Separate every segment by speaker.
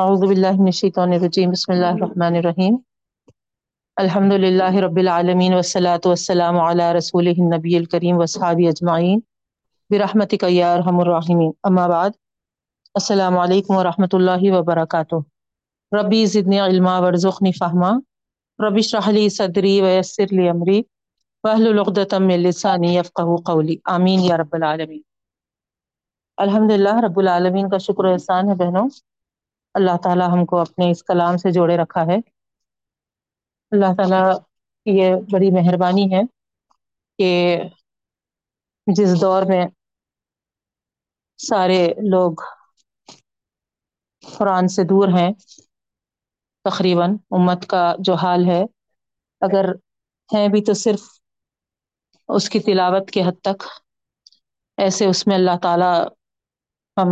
Speaker 1: اعوذ باللہ من الشیطان الرجیم، بسم اللہ الرحمن الرحیم. الحمد للہ رب العالمین والصلاة والسلام علی رسول النبی الکریم واصحابہ اجمعین. برحمتک یا ارحم الراحمین. اما بعد، السلام علیکم ورحمۃ اللہ وبرکاتہ. ربی زدنی علما، ورزقنی فہما. ربی اشرح لی صدری ویسر لی امری. واحلل عقدۃ من لسانی یفقهوا قولی. آمین یا رب العالمین. الحمد للہ رب العالمین کا شکر و احسان ہے بہنوں. اللہ تعالی ہم کو اپنے اس کلام سے جوڑے رکھا ہے۔ اللہ تعالی کی یہ بڑی مہربانی ہے کہ جس دور میں سارے لوگ قرآن سے دور ہیں، تقریباً امت کا جو حال ہے، اگر ہیں بھی تو صرف اس کی تلاوت کے حد تک۔ ایسے اس میں اللہ تعالی ہم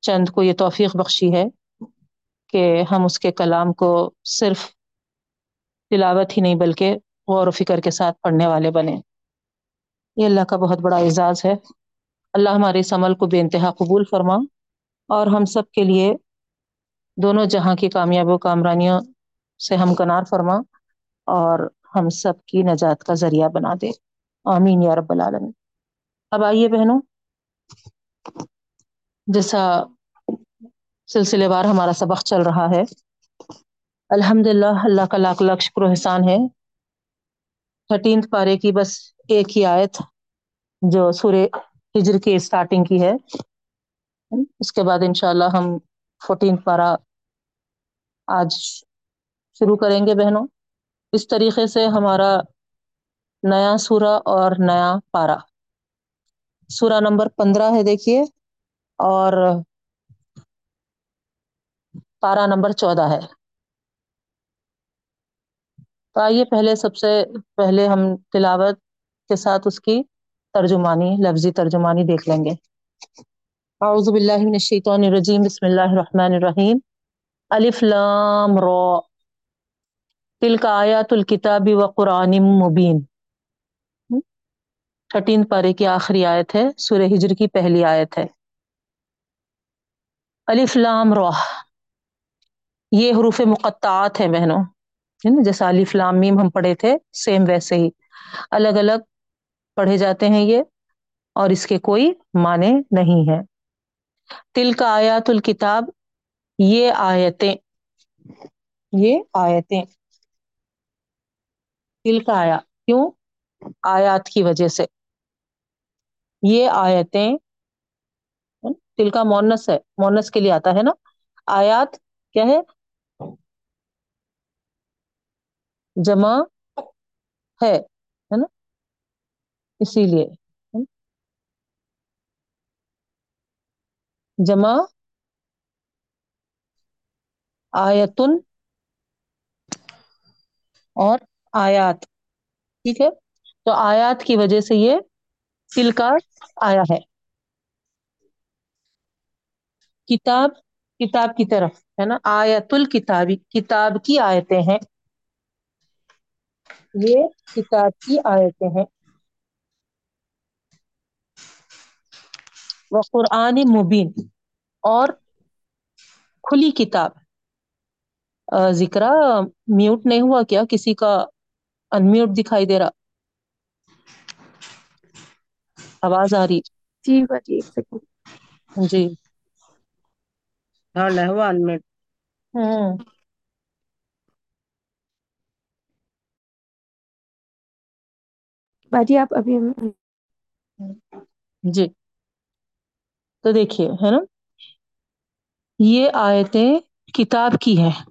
Speaker 1: چند کو یہ توفیق بخشی ہے۔ کہ ہم اس کے کلام کو صرف تلاوت ہی نہیں بلکہ غور و فکر کے ساتھ پڑھنے والے بنے یہ اللہ کا بہت بڑا اعزاز ہے۔ اللہ ہمارے اس عمل کو بے انتہا قبول فرما اور ہم سب کے لیے دونوں جہاں کی کامیاب و کامرانیوں سے ہم کنار فرما اور ہم سب کی نجات کا ذریعہ بنا دے۔ آمین یا رب العالمین۔ اب آئیے بہنوں، جیسا سلسلے وار ہمارا سبق چل رہا ہے۔ الحمد للہ اللہ کا لاکھ لاکھ شکر و احسان ہے۔ تھرٹینتھ پارے کی بس ایک ہی آیت جو سورہ ہجر کی اسٹارٹنگ کی ہے۔ اس کے بعد انشاءاللہ ہم فورٹین پارا آج شروع کریں گے بہنوں۔ اس طریقے سے ہمارا نیا سورہ اور نیا پارا سورہ نمبر پندرہ ہے دیکھیے۔ اور پارا نمبر چودہ ہے۔ تو آئیے پہلے سب سے پہلے ہم تلاوت کے ساتھ اس کی ترجمانی، لفظی ترجمانی دیکھ لیں گے۔ اعوذ باللہ من الشیطان الرجیم، بسم اللہ الرحمن الرحیم۔ الف لام را۔ تلک آیات الکتاب و قرآن مبین۔ تھرٹین پارے کی آخری آیت ہے، سورہ ہجر کی پہلی آیت ہے۔ الف لام را۔ یہ حروف مقطعات ہیں بہنوں۔ جیسا الف لام میم ہم پڑھے تھے سیم ویسے ہی۔ الگ الگ پڑھے جاتے ہیں یہ، اور اس کے کوئی معنی نہیں ہے۔ تل کا آیات الکتاب، یہ آیتیں یہ آیتیں۔ تل کا آیا، کیوں؟ آیات کی وجہ سے۔ یہ آیتیں تل کا مونس ہے، مونس کے لیے آتا ہے نا۔ آیات کیا ہے؟ جمع ہے نا؟ اسی لیے جمع آیتن اور آیات، ٹھیک ہے؟ تو آیات کی وجہ سے یہ فل کا آیا ہے۔ کتاب کتاب کی طرف، ہے نا؟ آیت الکتابی کتاب کی آیتیں ہیں۔ یہ کتاب کی آیتیں ہیں۔ وہ قرآن مبین اور کھلی کتاب۔ ذکر میوٹ نہیں ہوا کیا؟ کسی کا انمیوٹ دکھائی دے رہا۔ آواز آ رہی۔
Speaker 2: جی باجی ایک سیکنڈ
Speaker 1: جی۔
Speaker 3: ہاں ہوا انمیٹ
Speaker 1: ہوں۔
Speaker 2: باجی، آپ ابھی
Speaker 1: جی۔ تو دیکھیے، ہے نا؟ یہ آیتیں کتاب کی ہے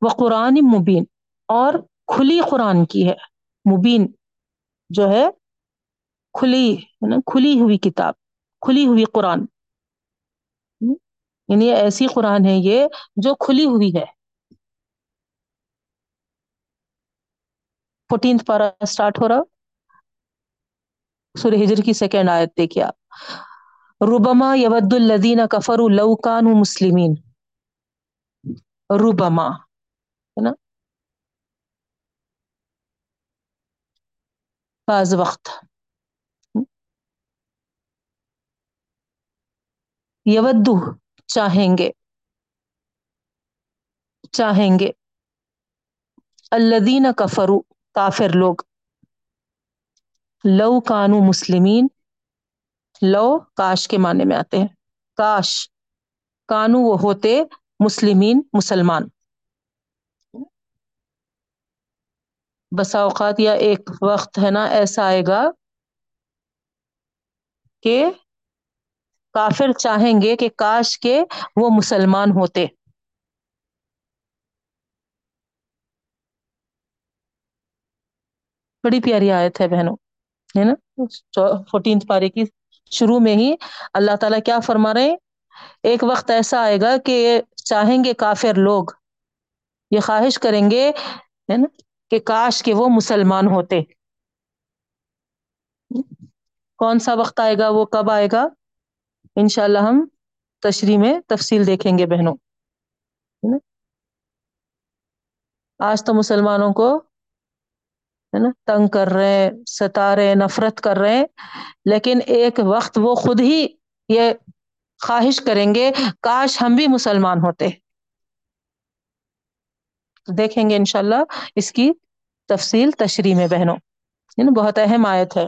Speaker 1: وہ قرآن مبین اور کھلی قرآن کی ہے۔ مبین جو ہے، کھلی، ہے نا؟ کھلی ہوئی کتاب، کھلی ہوئی قرآن۔ یعنی ایسی قرآن ہے یہ جو کھلی ہوئی ہے۔ فورٹینتھ پارا اسٹارٹ ہو رہا۔ سورہ ہجر کی سیکنڈ آیت دیکھیے آپ۔ ربما یود الذین کفروا لو مسلمین۔ ربما، ہے نا؟ بعض وقت۔ یودو، چاہیں گے۔ چاہیں گے۔ الدین کفرو کافر لوگ۔ لو کانو مسلمین، لو کاش کے معنی میں آتے ہیں۔ کاش، کانو وہ ہوتے مسلمین، مسلمان۔ بسا اوقات یا ایک وقت ہے نا، ایسا آئے گا کہ کافر چاہیں گے کہ کاش کے وہ مسلمان ہوتے۔ بڑی پیاری آیت ہے بہنوں۔ ہے نا؟ فورٹینتھ پارے کی شروع میں ہی اللہ تعالیٰ کیا فرما رہے ہیں؟ ایک وقت ایسا آئے گا کہ چاہیں گے کافر لوگ یہ خواہش کریں گے، ہے نا؟ کہ کاش کے وہ مسلمان ہوتے۔ کون سا وقت آئے گا؟ وہ کب آئے گا؟ انشاءاللہ ہم تشریح میں تفصیل دیکھیں گے بہنوں آج تو مسلمانوں کو ہے نا، تنگ کر رہے ہیں ستا رہے نفرت کر رہے ہیں، لیکن ایک وقت وہ خود ہی یہ خواہش کریں گے، کاش ہم بھی مسلمان ہوتے۔ دیکھیں گے انشاءاللہ اس کی تفصیل تشریح میں بہنوں۔ بہت اہم آیت ہے۔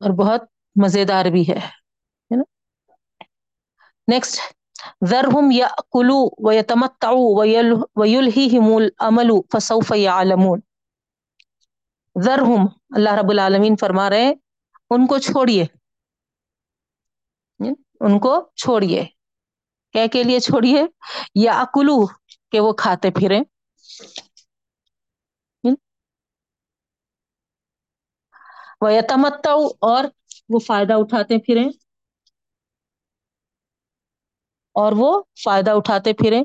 Speaker 1: اور بہت مزیدار بھی ہے۔ نیکسٹ ذرهم يأكلوا ويتمتعوا ويلههم الأمل فسوف يعلمون ذرهم اللہ رب العالمین فرما رہے ہیں، ان کو چھوڑیے۔ ان کو چھوڑیے۔ کیا کے لیے چھوڑیے؟ یا اکلو کہ وہ کھاتے پھریں۔ وہ یتمتا اور وہ فائدہ اٹھاتے پھریں۔ اور وہ فائدہ اٹھاتے پھریں۔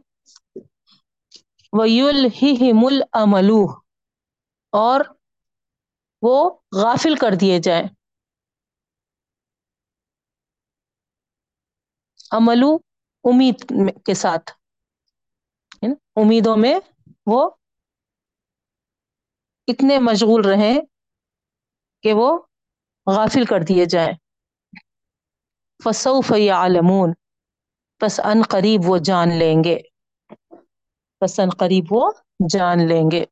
Speaker 1: مل اور وہ غافل کر دیے جائیں۔ عملو امید کے ساتھ امیدوں میں وہ اتنے مشغول رہیں کہ وہ غافل کر دیے جائیں۔ فصوف عالمون پس ان قریب وہ جان لیں گے۔ پس ان قریب وہ جان لیں گے۔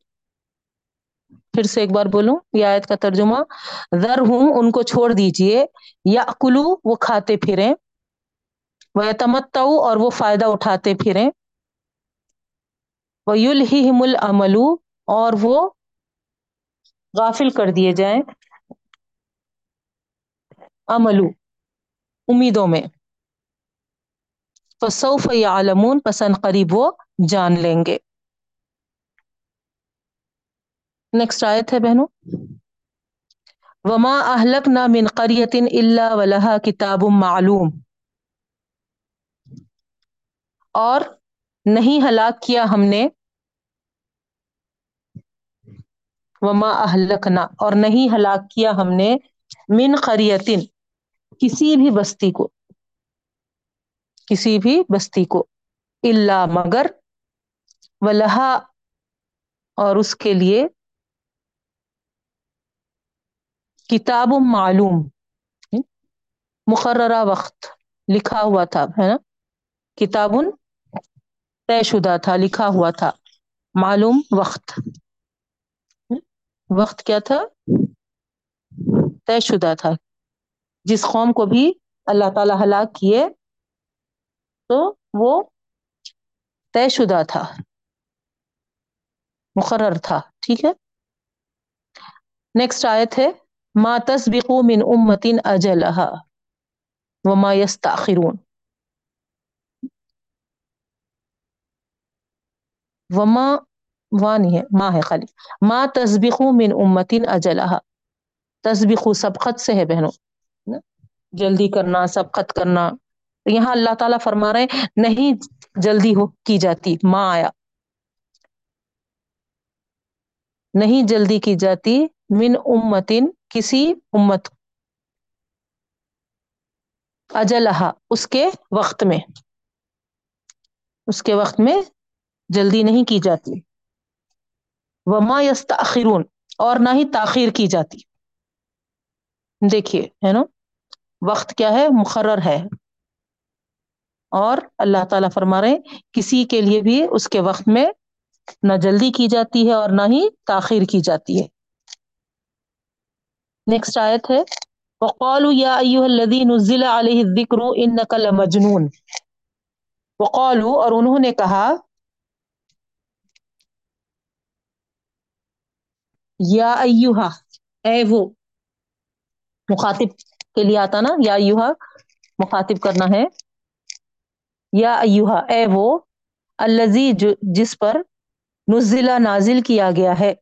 Speaker 1: پھر سے ایک بار بولوں، یہ آیت کا ترجمہ، ذر ہوں ان کو چھوڑ دیجیے یا کلو وہ کھاتے پھریں وہ تمت اور وہ فائدہ اٹھاتے پھریں۔ وہ یل ہی مل اور وہ غافل کر دیے جائیں۔ عملو، امیدوں میں۔ فصوف عالمون پسند قریب وہ جان لیں گے۔ نیکسٹ آیت ہے بہنوں۔ وما اہلک نہ من قریت اللہ ولہ کتاب معلوم۔ اور نہیں ہلاک کیا ہم نے۔ وما اہلکنا اور نہیں ہلاک کیا ہم نے۔ من قریتن کسی بھی بستی کو۔ کسی بھی بستی کو اللہ مگر ولہا، اور اس کے لیے کتاب معلوم، مقررہ وقت لکھا ہوا تھا، ہے نا؟ کتاب طے شدہ تھا، لکھا ہوا تھا، معلوم وقت۔ وقت کیا تھا؟ طے شدہ تھا۔ جس قوم کو بھی اللہ تعالی ہلاک کیے تو وہ طے شدہ تھا۔ مقرر تھا، ٹھیک ہے؟ نیکسٹ آئے تھے ما تسبقو من امتن اجلہا وما یستاخرون وما وانی ہے ماں ہے خالی۔ ما تسبقو من امتن اجلہا۔ تسبقو سبقت سے ہے بہنوں جلدی کرنا، سبقت کرنا۔ یہاں اللہ تعالیٰ فرما رہے ہیں، نہیں جلدی ہو، کی جاتی، ماں آیا۔ نہیں جلدی کی جاتی، من امتن، کسی امت۔ اجلہا، اس کے وقت میں۔ اس کے وقت میں جلدی نہیں کی جاتی۔ وما یستاخرون اور نہ ہی تاخیر کی جاتی۔ دیکھیے، ہے نا؟ وقت کیا ہے؟ مقرر ہے۔ اور اللہ تعالیٰ فرما رہے ہیں، کسی کے لیے بھی اس کے وقت میں نہ جلدی کی جاتی ہے اور نہ ہی تاخیر کی جاتی ہے۔ نیکسٹ آیت ہے، وقالوا یا ایوہ الذی نزل علیہ الذکر انکا لمجنون۔ وقالوا، اور انہوں نے کہا، یا ایوہا اے وہ مخاطب کے لیے آتا نا، یا ایوہا مخاطب کرنا ہے۔ یا ایوہا، اے وہ الذی جس پر نزلہ نازل کیا گیا ہے۔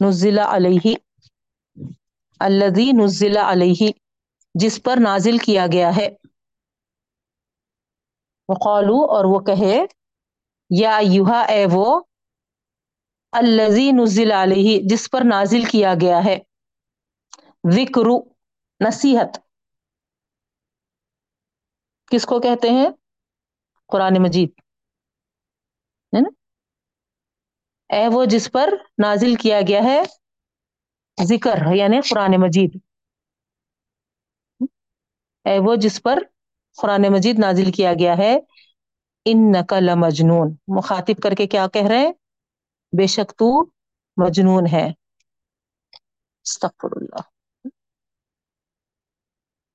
Speaker 1: نزلہ علیہ الذی نزلہ علیہ، جس پر نازل کیا گیا ہے۔ وقالو، اور وہ کہے، یا ایوہا، اے وہ الذی نزل علیہ، جس پر نازل کیا گیا ہے۔ ذکر نصیحت۔ کس کو کہتے ہیں؟ قرآن مجید، ہے نا؟ اے وہ جس پر نازل کیا گیا ہے ذکر یعنی قرآن مجید۔ اے وہ جس پر قرآن مجید نازل کیا گیا ہے ان نقل مجنون مخاطب کر کے کیا کہہ رہے ہیں؟ بے شک تو مجنون ہے۔ استغفر اللہ۔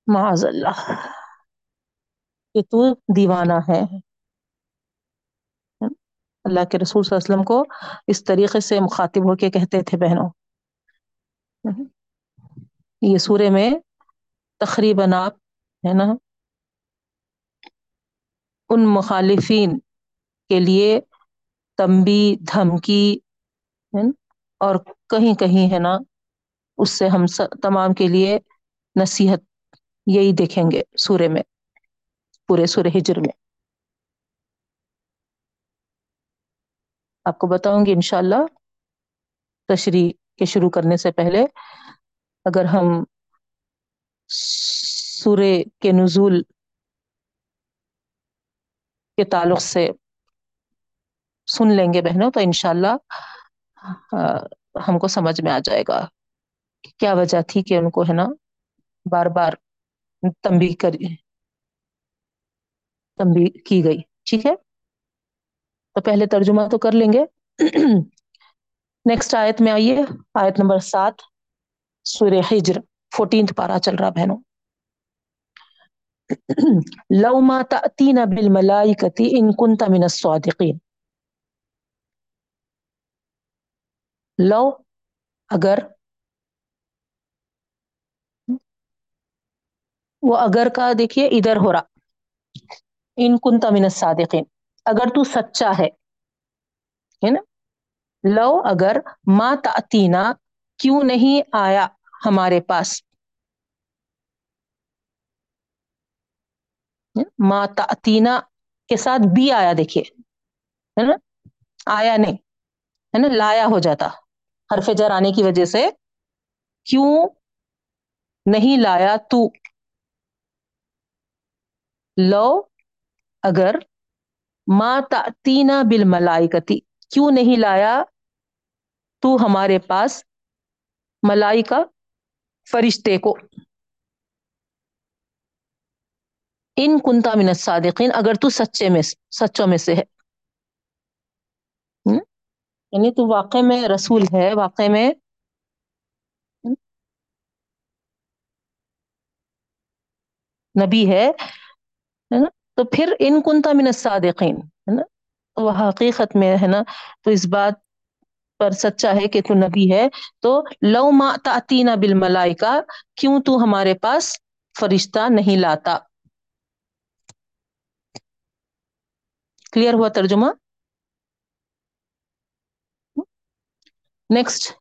Speaker 1: معاذ اللہ۔ کہ تو دیوانہ ہے۔ اللہ کے رسول صلی اللہ علیہ وسلم کو اس طریقے سے مخاطب ہو کے کہتے تھے بہنوں۔ یہ سورے میں تقریباً آپ ہے نا ان مخالفین کے لیے تمبی دھمکی اور کہیں کہیں ہے نا اس سے ہم تمام کے لیے نصیحت یہی دیکھیں گے سورے میں پورے سورہ ہجر میں۔ آپ کو بتاؤں گی انشاءاللہ تشریح کے شروع کرنے سے پہلے اگر ہم سورے کے نزول کے تعلق سے سن لیں گے بہنوں تو انشاءاللہ ہم کو سمجھ میں آ جائے گا کیا وجہ تھی کہ ان کو ہے نا بار بار تمبی کری تمبی کی گئی، ٹھیک ہے؟ تو پہلے ترجمہ تو کر لیں گے۔ نیکسٹ آیت میں آئیے۔ آیت نمبر سات سور ہجر فورٹینتھ پارا چل رہا بہنوں۔ لو ما تأتینا بالملائکتی ان کنت من الصادقین۔ لو اگر، وہ اگر کا دیکھیے، ادھر ہو رہا۔ ان کنت من الصادقین۔ اگر تو سچا ہے نا؟ لو اگر ما تأتینا کیوں نہیں آیا ہمارے پاس؟ ما تأتینا کے ساتھ بھی آیا، دیکھیے، ہے نا؟ آیا نہیں، ہے نا؟ لایا ہو جاتا۔ حرف جر آنے کی وجہ سے کیوں نہیں لایا تو؟ لو اگر ما تأتینا بالملائکتی کیوں نہیں لایا تو ہمارے پاس ملائکہ فرشتے کو؟ ان کنتا من الصادقین، اگر تو سچے میں سچوں میں سے ہے۔ یعنی تو واقع میں رسول ہے واقع میں۔ نبی ہے نا؟ تو پھر ان کنتا من الصادقین، ہے نا؟ وہ حقیقت میں ہے نا، تو اس بات پر سچا ہے کہ تو نبی ہے۔ تو لو ما تاتینا بالملائکہ، کیوں تو ہمارے پاس فرشتہ نہیں لاتا؟ کلیئر ہوا ترجمہ؟ نیکسٹ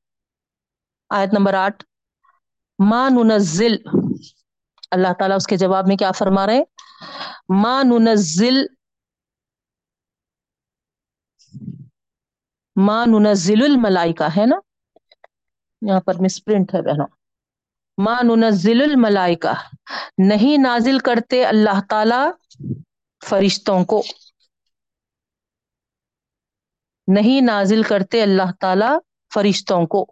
Speaker 1: آیت نمبر آٹھ۔ ما ننزل، اللہ تعالیٰ اس کے جواب میں کیا فرما رہے ہیں؟ ما ننزل ما ننزل الملائکہ، ہے نا؟ یہاں پر مس پرنٹ ہے بہنوں۔ ما ننزل الملائکہ، نہیں نازل کرتے اللہ تعالی فرشتوں کو۔ نہیں نازل کرتے اللہ تعالی فرشتوں کو۔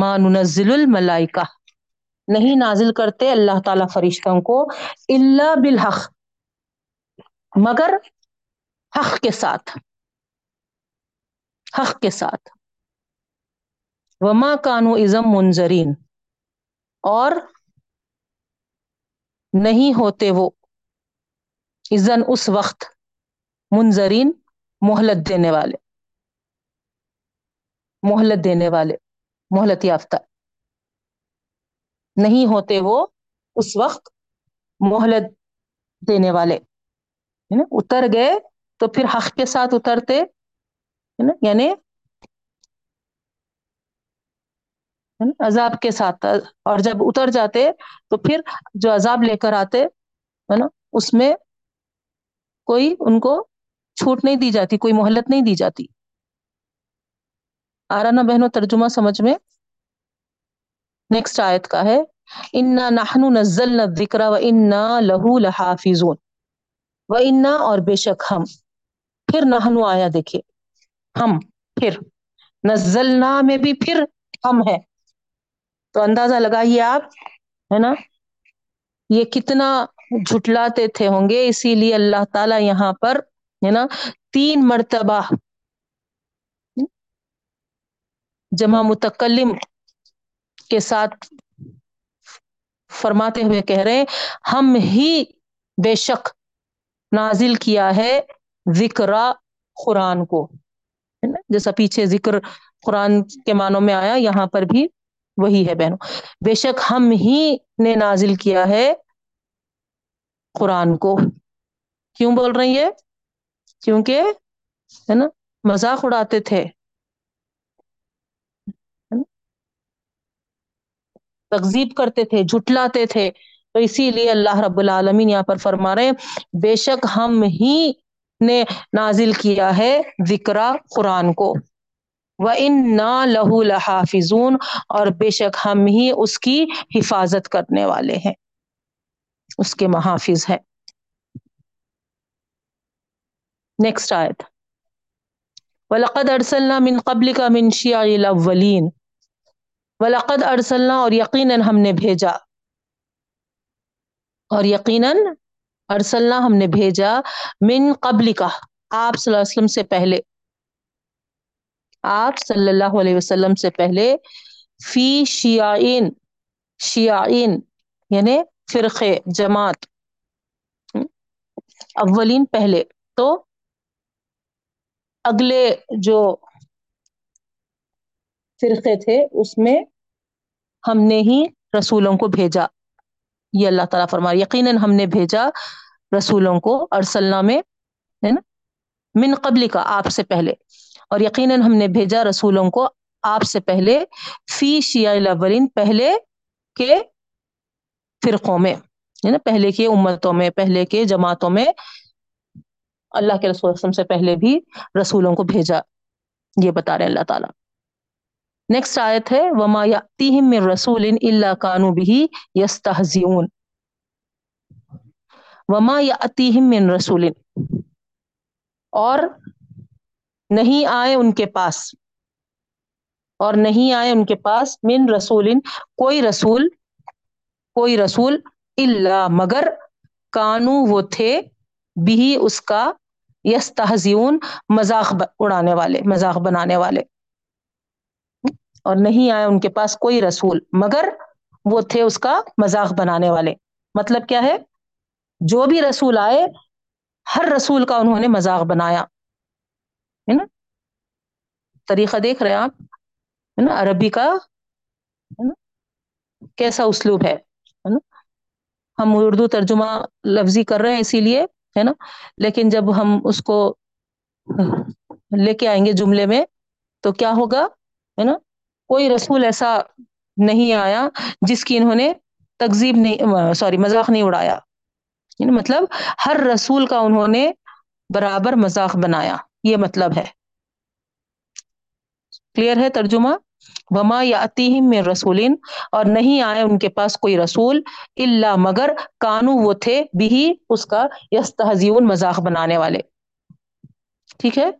Speaker 1: ما ننزل الملائکہ نہیں نازل کرتے اللہ تعالی فرشتوں کو اللہ بالحق، مگر حق کے ساتھ۔ حق کے ساتھ۔ وما کانو ازم منظرین اور نہیں ہوتے وہ۔ ازن اس وقت منظرین مہلت دینے والے۔ مہلت دینے والے، مہلت یافتہ۔ نہیں ہوتے وہ اس وقت مہلت دینے والے۔ اتر گئے تو پھر حق کے ساتھ اترتے۔ یعنی عذاب کے ساتھ۔ اور جب اتر جاتے تو پھر جو عذاب لے کر آتے، ہے نا؟ اس میں کوئی ان کو چھوٹ نہیں دی جاتی، کوئی مہلت نہیں دی جاتی۔ آرانا بہنوں، ترجمہ سمجھ میں نیکسٹ آیت کا ہے انا نحن نزلنا الذکر و انا لہو لحافظون و انا اور بے شک ہم پھر نحنو آیا دیکھیے ہم پھر نزلنا میں بھی پھر ہم ہے تو اندازہ لگائیے آپ، ہے نا؟ یہ کتنا جھٹلاتے تھے ہوں گے، اسی لیے اللہ تعالی یہاں پر، ہے نا؟ تین مرتبہ جمع متکلم کے ساتھ فرماتے ہوئے کہہ رہے ہم ہی بے شک نازل کیا ہے ذکر قرآن کو۔ جیسا پیچھے ذکر قرآن کے معنوں میں آیا، یہاں پر بھی وہی ہے بہنوں۔ بے شک ہم ہی نے نازل کیا ہے قرآن کو۔ کیوں بول رہی ہے کیونکہ، ہے نا، مذاق اڑاتے تھے۔ تقزیب کرتے تھے، جھٹلاتے تھے۔ تو اسی لیے اللہ رب العالمین یہاں پر فرما رہے بے شک ہم ہی نے نازل کیا ہے ذکر قرآن کو۔ وہ ان نہ لہو لحافظون، اور بے شک ہم ہی اس کی حفاظت کرنے والے ہیں۔ اس کے محافظ ہیں۔ نیکسٹ آیت۔ وَلَقَدْ أَرْسَلْنَا مِن قَبْلِكَ مِن شِيَعِ الْأَوَّلِينَ۔ وَلَقَدْ أَرْسَلْنَا اور یقیناً ہم نے بھیجا۔ اور یقیناً ارسلنا ہم نے بھیجا من قبل کا آپ صلی اللہ علیہ وسلم سے پہلے۔ آپ صلی اللہ علیہ وسلم سے پہلے فی شیعین شیعین یعنی فرقے، جماعت۔ اولین پہلے۔ تو اگلے جو فرقے تھے، اس میں ہم نے ہی رسولوں کو بھیجا۔ یہ اللہ تعالیٰ فرما، یقیناً ہم نے بھیجا رسولوں کو ارسلنا میں، ہے نا؟ من قبل کا آپ سے پہلے۔ اور یقیناً ہم نے بھیجا رسولوں کو آپ سے پہلے، فی شیع الاولین، پہلے کے فرقوں میں۔ ہے نا؟ پہلے کے امتوں میں، پہلے کے جماعتوں میں اللہ کے رسول سے پہلے بھی رسولوں کو بھیجا۔ یہ بتا رہے اللہ تعالیٰ۔ نیکسٹ آیت ہے وما یاتیہم من رسول الا کانوا به یستہزئون وما یاتیہم من رسول اور نہیں آئے ان کے پاس اور نہیں آئے ان کے پاس من رسول کوئی رسول کوئی رسول الا مگر کانو وہ تھے بھی اس کا یس تہذیون مذاق اڑانے والے مذاق بنانے والے اور نہیں آئے ان کے پاس کوئی رسول، مگر وہ تھے اس کا مذاق بنانے والے۔ مطلب کیا ہے؟ جو بھی رسول آئے، ہر رسول کا انہوں نے مذاق بنایا۔ ہے نا؟ طریقہ دیکھ رہے آپ۔ ہے نا؟ عربی کا، ہے نا؟ کیسا اسلوب ہے نا؟ ہم اردو ترجمہ لفظی کر رہے ہیں اسی لیے، ہے نا؟ لیکن جب ہم اس کو لے کے آئیں گے جملے میں، تو کیا ہوگا؟ ہے نا؟ کوئی رسول ایسا نہیں آیا جس کی انہوں نے تقزیب نہیں، سوری، مذاق نہیں اڑایا۔ یعنی مطلب ہر رسول کا انہوں نے برابر مذاق بنایا، یہ مطلب ہے۔ کلیئر ہے ترجمہ؟ وما یا میں رسولین اور نہیں آئے ان کے پاس کوئی رسول اللہ مگر کانو وہ تھے بھی اس کا یس تہذیون مذاق بنانے والے۔ ٹھیک ہے؟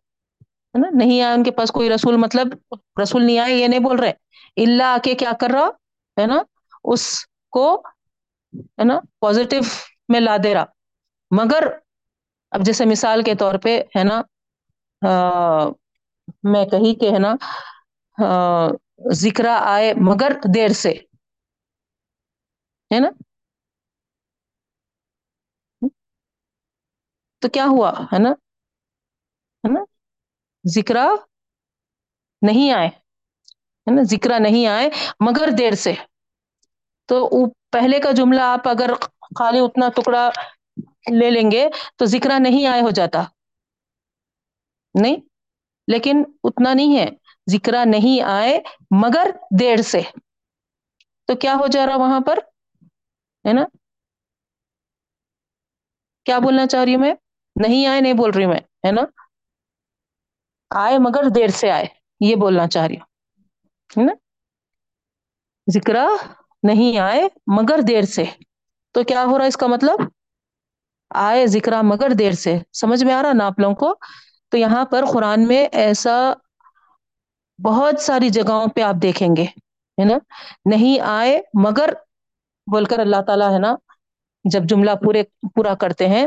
Speaker 1: نا نہیں آئے ان کے پاس کوئی رسول مطلب رسول نہیں آئے یہ نہیں بول رہے اللہ آ کے کیا کر رہا ہے نا اس کو ہے نا پوزیٹو میں لا دے رہا مگر اب جیسے مثال کے طور پہ ہے نا میں کہی کہ ہے نا ذکر آئے مگر دیر سے ہے نا تو کیا ہوا ہے نا ہے نا ذکر نہیں آئے، ہے نا؟ ذکر نہیں آئے مگر دیر سے۔ تو پہلے کا جملہ آپ اگر خالی اتنا ٹکڑا لے لیں گے تو ذکر نہیں آئے ہو جاتا۔ نہیں، لیکن اتنا نہیں ہے۔ ذکر نہیں آئے مگر دیر سے۔ تو کیا ہو جا رہا وہاں پر؟ ہے نا؟ کیا بولنا چاہ رہی ہوں میں؟ نہیں آئے، نہیں بول رہی میں، ہے نا؟ آئے مگر دیر سے آئے، یہ بولنا چاہ رہی ہوں۔ ہے نا؟ ذکر نہیں آئے مگر دیر سے۔ تو کیا ہو رہا اس کا مطلب؟ آئے ذکر مگر دیر سے۔ سمجھ میں آ رہا نا آپ لوگوں کو؟ تو یہاں پر قرآن میں ایسا بہت ساری جگہوں پہ آپ دیکھیں گے، ہے نا؟ نہیں آئے مگر بول کر اللہ تعالی، ہے نا؟ جب جملہ پورے پورا کرتے ہیں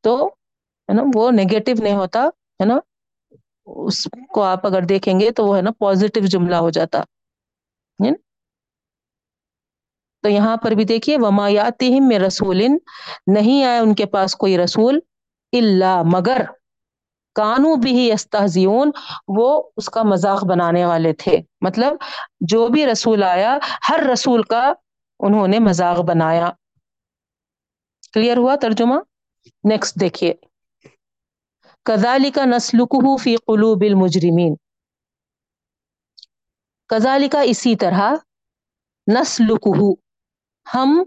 Speaker 1: تو، ہے نا؟ وہ نیگیٹو نہیں ہوتا، ہے نا؟ اس کو آپ اگر دیکھیں گے تو وہ ہے نا پازیٹیو جملہ ہو جاتا۔ تو یہاں پر بھی دیکھیے ومایات میں رسول، نہیں آئے ان کے پاس کوئی رسول اللہ مگر کانو بھی استحزیون وہ اس کا مذاق بنانے والے تھے۔ مطلب جو بھی رسول آیا، ہر رسول کا انہوں نے مذاق بنایا۔ کلیئر ہوا ترجمہ؟ نیکسٹ دیکھیے۔ کزالی کا نسلک فی قلوب المجرمین۔ کزالی کا اسی طرح نسلک ہم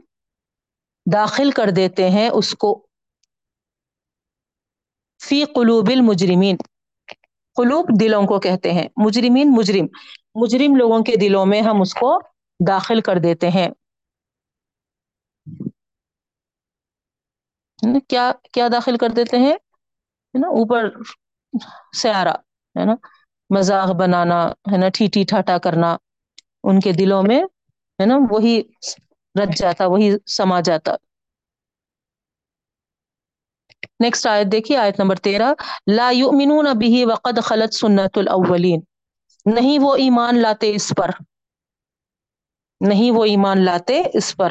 Speaker 1: داخل کر دیتے ہیں اس کو۔ فی قلوب المجرمین، قلوب دلوں کو کہتے ہیں۔ مجرمین مجرم مجرم لوگوں کے دلوں میں ہم اس کو داخل کر دیتے ہیں۔ کیا کیا داخل کر دیتے ہیں؟ نا، اوپر سیارا ہے نا، مذاق بنانا، ہے نا، ٹھیٹھی ٹھاٹا کرنا، ان کے دلوں میں، ہے نا، وہی رچ جاتا، وہی سما جاتا۔ نیکسٹ آیت دیکھیے، آیت نمبر تیرہ۔ لا یؤمنون به وقد خلط سنت الاولین۔ نہیں وہ ایمان لاتے اس پر۔ نہیں وہ ایمان لاتے اس پر۔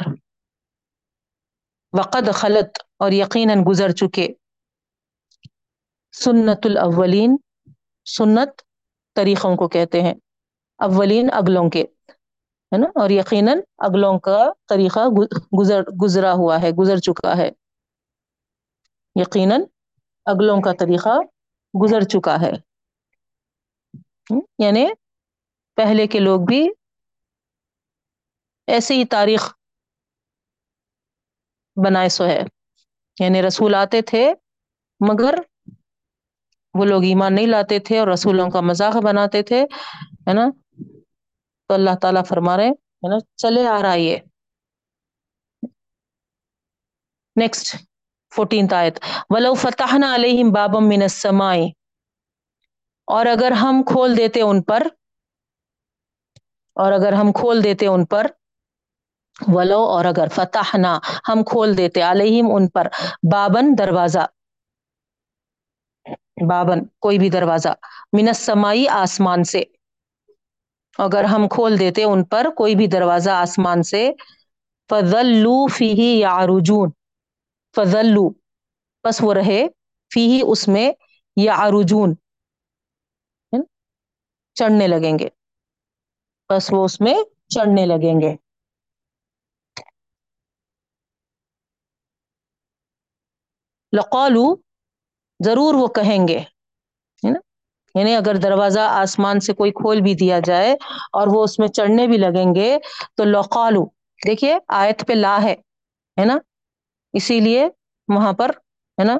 Speaker 1: وقد خلط اور یقیناً گزر چکے۔ سنت الاولین سنت طریقوں کو کہتے ہیں۔ اولین اگلوں کے، ہے نا؟ اور یقیناً اگلوں کا طریقہ گزر، گزرا ہوا ہے، گزر چکا ہے۔ یقیناً اگلوں کا طریقہ گزر چکا ہے۔ یعنی پہلے کے لوگ بھی ایسے ہی تاریخ بنائے سو ہے۔ یعنی رسول آتے تھے مگر وہ لوگ ایمان نہیں لاتے تھے اور رسولوں کا مذاق بناتے تھے، ہے نا؟ تو اللہ تعالیٰ فرما رہے ہے نا؟ چلے آ رہا یہ۔ نیکسٹ فورٹینتھ آیت۔ ولو فتحنا علیہم بابم من السماء۔ اور اگر ہم کھول دیتے ان پر، اور اگر ہم کھول دیتے ان پر، ولو اور اگر فتح نہ ہم کھول دیتے علیہم ان پر بابن دروازہ۔ بابن، کوئی بھی دروازہ منس سمائی آسمان سے۔ اگر ہم کھول دیتے ان پر، کوئی بھی دروازہ آسمان سے۔ فضلو فی یا رجون فضلو بس وہ رہے۔ فی اس میں یا ارجون چڑھنے لگیں گے۔ بس وہ اس میں چڑھنے لگیں گے۔ لقالو ضرور وہ کہیں گے، ہے نا؟ یعنی اگر دروازہ آسمان سے کوئی کھول بھی دیا جائے اور وہ اس میں چڑھنے بھی لگیں گے تو لوقالو دیکھیے آیت پہ لا ہے ہے نا؟ اسی لیے وہاں پر، ہے نا؟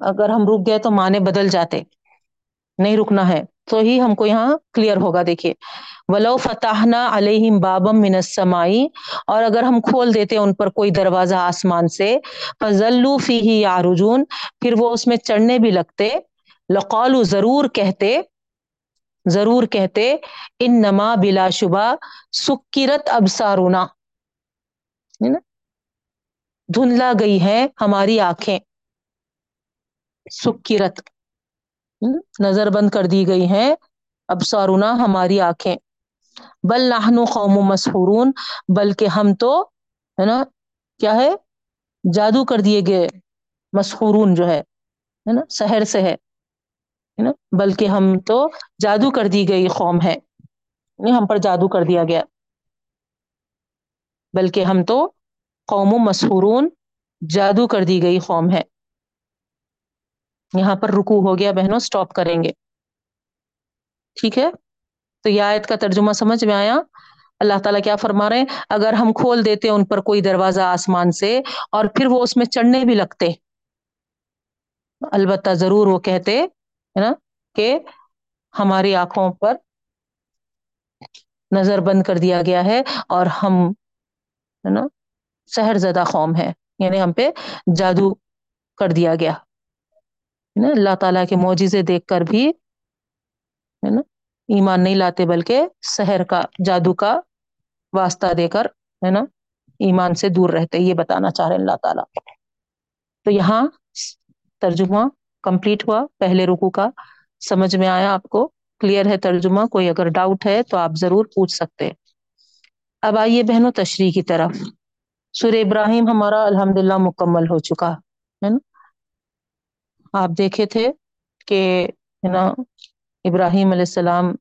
Speaker 1: اگر ہم رک گئے تو معنی بدل جاتے، نہیں رکنا ہے۔ تو ہی ہم کو یہاں کلیئر ہوگا، دیکھیے۔ ولو فتح علیہم بابم من السمائی اور اگر ہم کھول دیتے ان پر کوئی دروازہ آسمان سے فضلو فی ہی یارجون پھر وہ اس میں چڑھنے بھی لگتے۔ لقالو ضرور کہتے ضرور کہتے ان نما بلا شبہ سکرت ابسارونا دھندلا گئی ہے ہماری آنکھیں۔ سکرت۔ نظر بند کر دی گئی ہیں۔ اب سارونا ہماری آنکھیں۔ بل نحن قوم مسحورون، بلکہ ہم تو، ہے نا، کیا ہے؟ جادو کر دیے گئے۔ مسحورون جو ہے نا شہر سے ہے۔ نا، بلکہ ہم تو جادو کر دی گئی قوم ہے یعنی ہم پر جادو کر دیا گیا۔ بلکہ ہم تو قوم مسحورون، جادو کر دی گئی قوم ہے یہاں پر رکو ہو گیا بہنوں سٹاپ کریں گے۔ ٹھیک ہے؟ تو یہ آیت کا ترجمہ سمجھ میں آیا؟ اللہ تعالیٰ کیا فرما رہے ہیں؟ اگر ہم کھول دیتے ان پر کوئی دروازہ آسمان سے اور پھر وہ اس میں چڑھنے بھی لگتے۔ البتہ ضرور وہ کہتے، ہے نا، کہ ہماری آنکھوں پر نظر بند کر دیا گیا ہے اور ہم، ہے نا، سحر زدہ قوم ہے یعنی ہم پہ جادو کر دیا گیا۔ ہے نا؟ اللہ تعالیٰ کے معجزے دیکھ کر بھی ہے نا؟ ایمان نہیں لاتے بلکہ سحر کا، جادو کا واسطہ دے کر ہے نا؟ ایمان سے دور رہتے، یہ بتانا چاہ رہے اللہ تعالیٰ۔ تو یہاں ترجمہ کمپلیٹ ہوا، پہلے رکو کا۔ سمجھ میں آیا آپ کو؟ کلیئر ہے ترجمہ؟ کوئی اگر ڈاؤٹ ہے تو آپ ضرور پوچھ سکتے اب آئیے بہنوں تشریح کی طرف۔ سر ابراہیم ہمارا الحمد للہ مکمل ہو چکا ہے نا؟ آپ دیکھے تھے کہ، ہے نا، ابراہیم علیہ السلام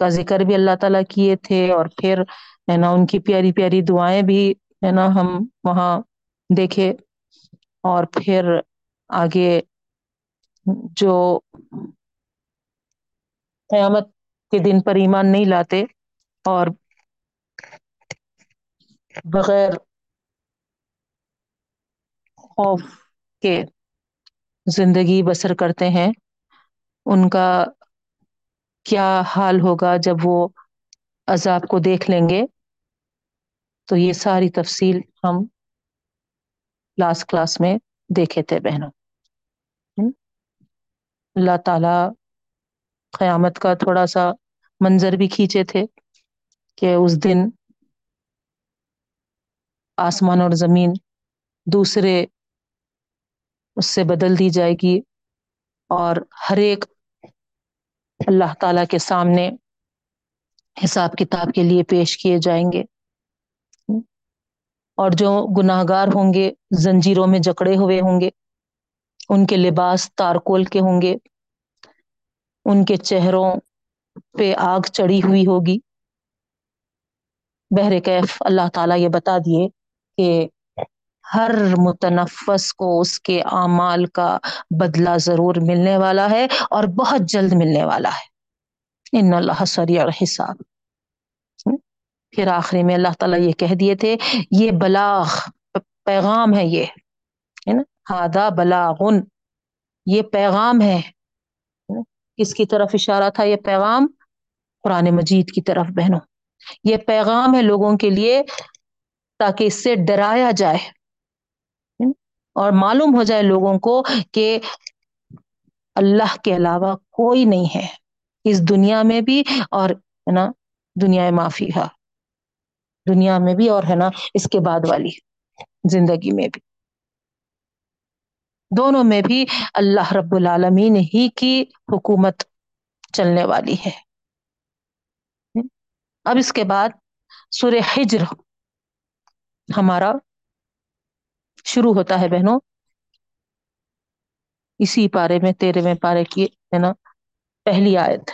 Speaker 1: کا ذکر بھی اللہ تعالیٰ کیے تھے اور پھر، ہے نا، ان کی پیاری پیاری دعائیں بھی، ہے نا، ہم وہاں دیکھے اور پھر آگے جو قیامت کے دن پر ایمان نہیں لاتے اور بغیر خوف کے زندگی بسر کرتے ہیں، ان کا کیا حال ہوگا جب وہ عذاب کو دیکھ لیں گے؟ تو یہ ساری تفصیل ہم لاسٹ کلاس میں دیکھے تھے بہنوں۔ اللہ تعالی قیامت کا تھوڑا سا منظر بھی کھینچے تھے کہ اس دن آسمان اور زمین دوسرے اس سے بدل دی جائے گی اور ہر ایک اللہ تعالی کے سامنے حساب کتاب کے لیے پیش کیے جائیں گے۔ اور جو گناہ گار ہوں گے، زنجیروں میں جکڑے ہوئے ہوں گے، ان کے لباس تارکول کے ہوں گے، ان کے چہروں پہ آگ چڑھی ہوئی ہوگی۔ بہر کیف اللہ تعالیٰ یہ بتا دیے کہ ہر متنفس کو اس کے اعمال کا بدلہ ضرور ملنے والا ہے اور بہت جلد ملنے والا ہے۔ ان اللہ سریع حساب پھر آخری میں اللہ تعالیٰ یہ کہہ دیے تھے، یہ بلاغ، پیغام ہے یہ، ہے نا؟ ہادا بلاغن، یہ پیغام ہے۔ کس کی طرف اشارہ تھا یہ پیغام؟ قرآن مجید کی طرف بہنوں۔ یہ پیغام ہے لوگوں کے لیے تاکہ اس سے ڈرایا جائے۔ اور معلوم ہو جائے لوگوں کو کہ اللہ کے علاوہ کوئی نہیں ہے۔ اس دنیا میں بھی اور ہے نا، دنیا معافی ہے۔ دنیا میں بھی اور ہے نا، اس کے بعد والی زندگی میں بھی۔ دونوں میں بھی اللہ رب العالمین ہی کی حکومت چلنے والی ہے۔ اب اس کے بعد سور ہجر ہمارا شروع ہوتا ہے بہنوں۔ اسی پارے میں تیرہویں پارے کی ہے نا، پہلی آیت۔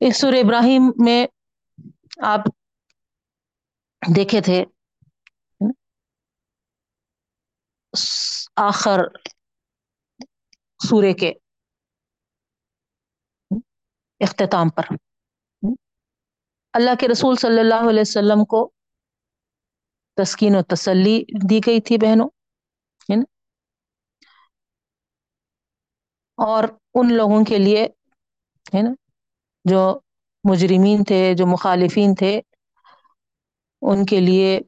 Speaker 1: اس سور ابراہیم میں آپ دیکھے تھے۔ آخر سورے کے اختتام پر۔ اللہ کے رسول صلی اللہ علیہ وسلم کو تسکین و تسلی دی گئی تھی بہنوں، ہے نا؟ اور ان لوگوں کے لیے، ہے نا، جو مجرمین تھے، جو مخالفین تھے، ان کے لیے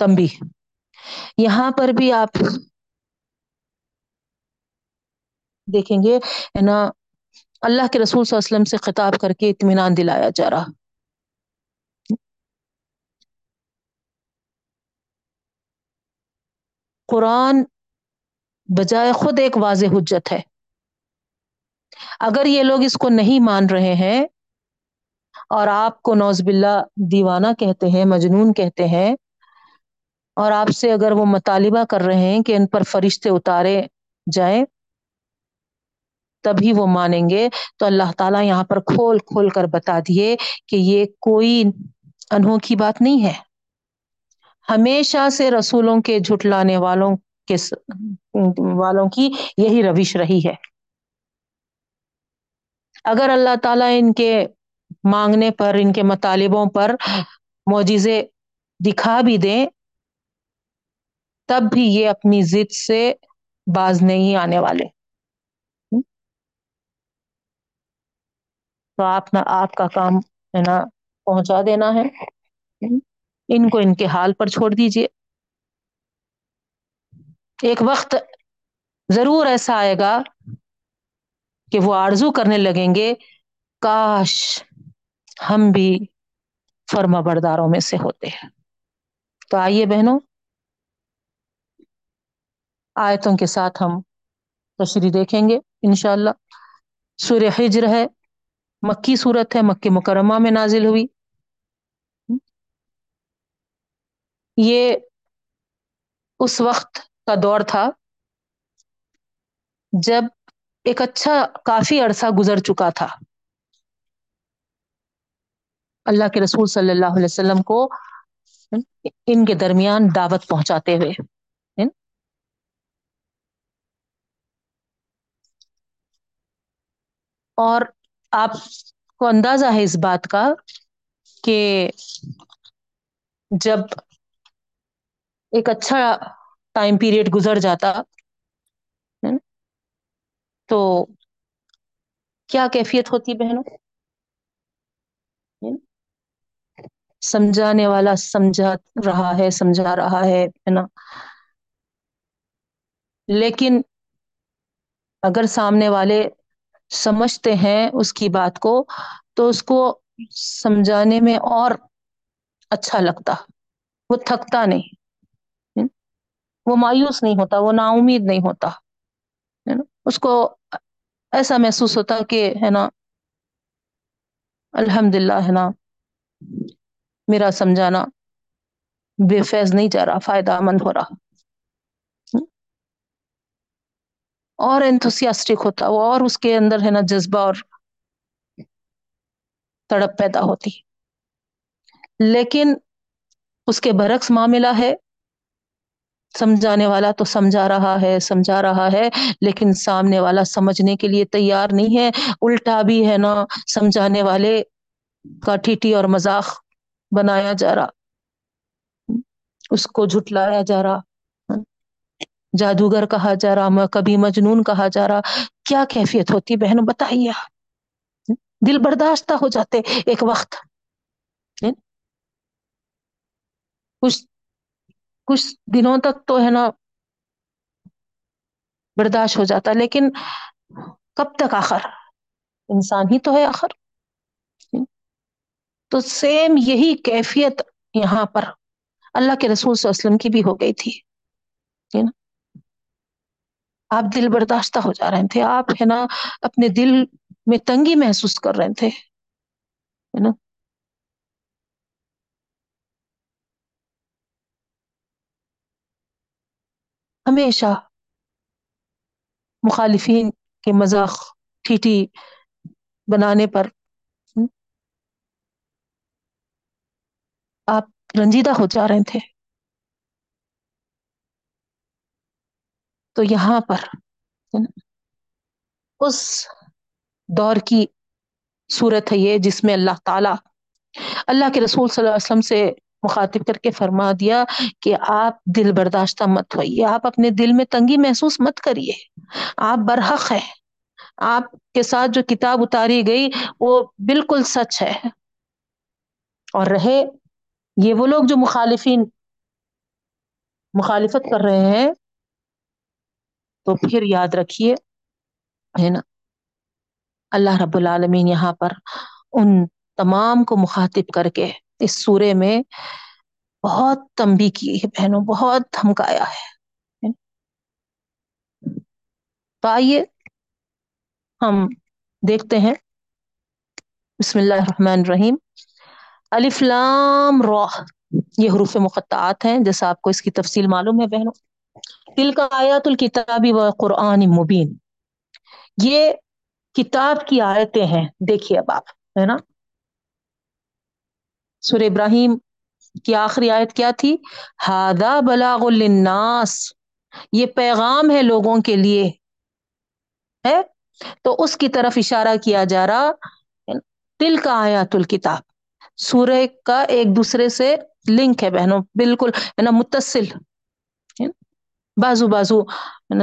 Speaker 1: تمبی یہاں پر بھی آپ دیکھیں گے، ہے نا، اللہ کے رسول صلی اللہ علیہ وسلم سے خطاب کر کے اطمینان دلایا جا رہا۔ قرآن بجائے خود ایک واضح حجت ہے۔ اگر یہ لوگ اس کو نہیں مان رہے ہیں اور آپ کو نوز باللہ دیوانہ کہتے ہیں، مجنون کہتے ہیں، اور آپ سے اگر وہ مطالبہ کر رہے ہیں کہ ان پر فرشتے اتارے جائیں، تبھی وہ مانیں گے۔ تو اللہ تعالیٰ یہاں پر کھول کھول کر بتا دیے کہ یہ کوئی انوکھی بات نہیں ہے۔ ہمیشہ سے رسولوں کے جھٹلانے والوں کے والوں کی یہی روش رہی ہے۔ اگر اللہ تعالیٰ ان کے مانگنے پر، ان کے مطالبوں پر معجزے دکھا بھی دیں، تب بھی یہ اپنی ضد سے باز نہیں آنے والے۔ تو آپ نہ آپ کا کام ہے نا پہنچا دینا ہے۔ ان کو ان کے حال پر چھوڑ دیجیے ایک وقت ضرور ایسا آئے گا کہ وہ آرزو کرنے لگیں گے، کاش ہم بھی فرما برداروں میں سے ہوتے۔ ہیں تو آئیے بہنوں، آیتوں کے ساتھ ہم تشریح دیکھیں گے انشاءاللہ۔ سورہ حجر ہے، مکی صورت ہے، مکی مکرمہ میں نازل ہوئی۔ یہ اس وقت کا دور تھا جب ایک اچھا کافی عرصہ گزر چکا تھا۔ اللہ کے رسول صلی اللہ علیہ وسلم کو ان کے درمیان دعوت پہنچاتے ہوئے۔ اور آپ کو اندازہ ہے اس بات کا کہ جب ایک اچھا ٹائم پیریڈ گزر جاتا تو کیا کیفیت ہوتی بہنوں؟ سمجھانے والا سمجھا رہا ہے، سمجھا رہا ہے نا؟ لیکن اگر سامنے والے سمجھتے ہیں اس کی بات کو، تو اس کو سمجھانے میں اور اچھا لگتا، وہ تھکتا نہیں۔ وہ مایوس نہیں ہوتا، وہ نا امید نہیں ہوتا، ہے نا؟ اس کو ایسا محسوس ہوتا کہ، ہے نا الحمد للہ ہے نا، میرا سمجھانا بے فیض نہیں جا رہا، فائدہ مند ہو رہا۔ اور انتھوسیاسٹک ہوتا، وہ اور اس کے اندر، ہے نا، جذبہ اور تڑپ پیدا ہوتی۔ لیکن اس کے برعکس معاملہ ہے سمجھانے والا تو سمجھا رہا ہے، سمجھا رہا ہے، لیکن سامنے والا سمجھنے کے لیے تیار نہیں ہے۔ الٹا بھی ہے نا سمجھانے والے کا ٹھیٹی اور مذاق بنایا جا رہا۔ اس کو جھٹلایا جا رہا۔ جادوگر کہا جا رہا، کبھی مجنون کہا جا رہا۔ کیا کیفیت ہوتی بہن بتائیے دل برداشتہ ہو جاتے ایک وقت۔ کچھ کچھ دنوں تک تو ہے نا برداشت ہو جاتا لیکن کب تک آخر؟ انسان ہی تو ہے آخر۔ تو سیم یہی کیفیت یہاں پر اللہ کے رسول صلی اللہ علیہ وسلم کی بھی ہو گئی تھی نا؟ آپ دل برداشتہ ہو جا رہے تھے، آپ ہے نا اپنے دل میں تنگی محسوس کر رہے تھے نا؟ ہمیشہ مخالفین کے مذاق ٹھیٹھی بنانے پر آپ رنجیدہ ہو جا رہے تھے۔ تو یہاں پر اس دور کی صورت ہے یہ جس میں اللہ تعالی اللہ کے رسول صلی اللہ علیہ وسلم سے مخاطب کر کے فرما دیا کہ آپ دل برداشتہ مت ہوئیے، آپ اپنے دل میں تنگی محسوس مت کریے۔ آپ برحق ہے آپ کے ساتھ جو کتاب اتاری گئی وہ بالکل سچ ہے۔ اور رہے، یہ وہ لوگ جو مخالفین، مخالفت کر رہے ہیں، تو پھر یاد رکھیے، ہے نا؟ اللہ رب العالمین یہاں پر ان تمام کو مخاطب کر کے اس سورے میں بہت تمبی کی ہے بہنوں، بہت دھمکایا ہے تو آئیے ہم دیکھتے ہیں۔ بسم اللہ الرحمن الرحیم۔ الف لام را۔ یہ حروف مقطعات ہیں، جیسا آپ کو اس کی تفصیل معلوم ہے بہنوں۔ دل کا آیات الکتابی و قرآن مبین۔ یہ کتاب کی آیتیں ہیں، دیکھیے اب آپ، ہے نا؟ سور ابراہیم کی آخری آیت کیا تھی؟ ہادا بلاغ الناس یہ پیغام ہے لوگوں کے لیے، ہے؟ تو اس کی طرف اشارہ کیا جا رہا دل کا آیات الکتاب۔ سورہ کا ایک دوسرے سے لنک ہے بہنوں، بالکل، ہے نا، متصل بازو بازو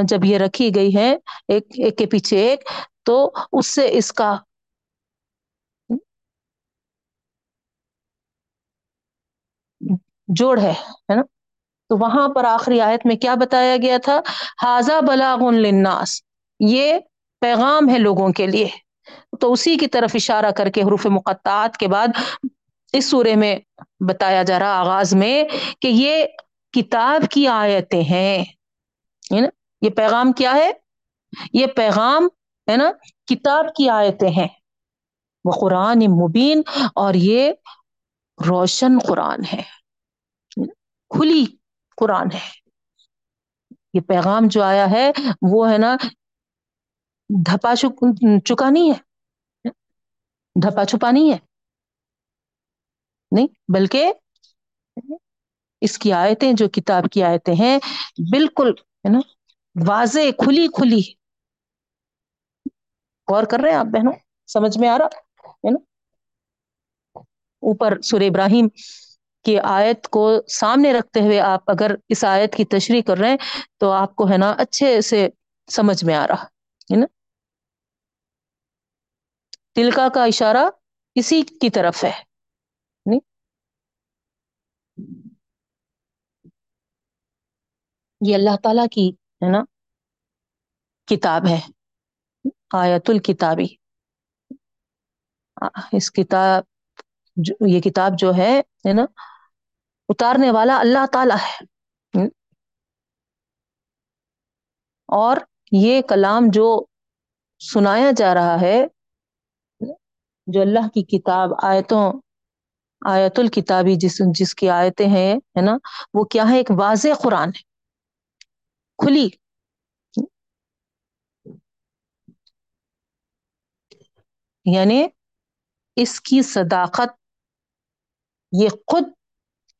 Speaker 1: جب یہ رکھی گئی ہے، ایک ایک کے پیچھے ایک، تو اس سے اس کا جوڑ ہے نا؟ تو وہاں پر آخری آیت میں کیا بتایا گیا تھا؟ حاضہ بلاغ للناس یہ پیغام ہے لوگوں کے لیے۔ تو اسی کی طرف اشارہ کر کے حروف مقطعات کے بعد اس سورے میں بتایا جا رہا آغاز میں کہ یہ کتاب کی آیتیں ہیں۔ نا؟ یہ پیغام کیا ہے؟ یہ پیغام، ہے نا، کتاب کی آیتیں ہیں۔ وہ قرآن مبین اور یہ روشن قرآن ہے۔ کھلی قرآن ہے۔ یہ پیغام جو آیا ہے، وہ ہے نا، دھپا چکا نہیں ہے۔ دھپا چھپا نہیں ہے۔ نہیں، بلکہ اس کی آیتیں جو کتاب کی آیتیں ہیں، بالکل ہے نا، واضح، کھلی کھلی۔ غور کر رہے ہیں آپ بہنوں؟ سمجھ میں آ رہا؟ ہے نا؟ اوپر سور ابراہیم۔ کی آیت کو سامنے رکھتے ہوئے آپ اگر اس آیت کی تشریح کر رہے ہیں، تو آپ کو ہے نا اچھے سے سمجھ میں آ رہا، ہے نا؟ تلکا کا اشارہ اسی کی طرف ہے یہ اللہ تعالی کی ہے نا کتاب ہے آیت الکتابی اس کتاب یہ کتاب جو ہے نا اتارنے والا اللہ تعالی ہے۔ اور یہ کلام جو سنایا جا رہا ہے، جو اللہ کی کتاب، آیتوں آیت الکتابی جس جس کی آیتیں ہیں، ہے نا، وہ کیا ہے؟ ایک واضح قرآن ہے۔ کھلی۔ یعنی اس کی صداقت، یہ خود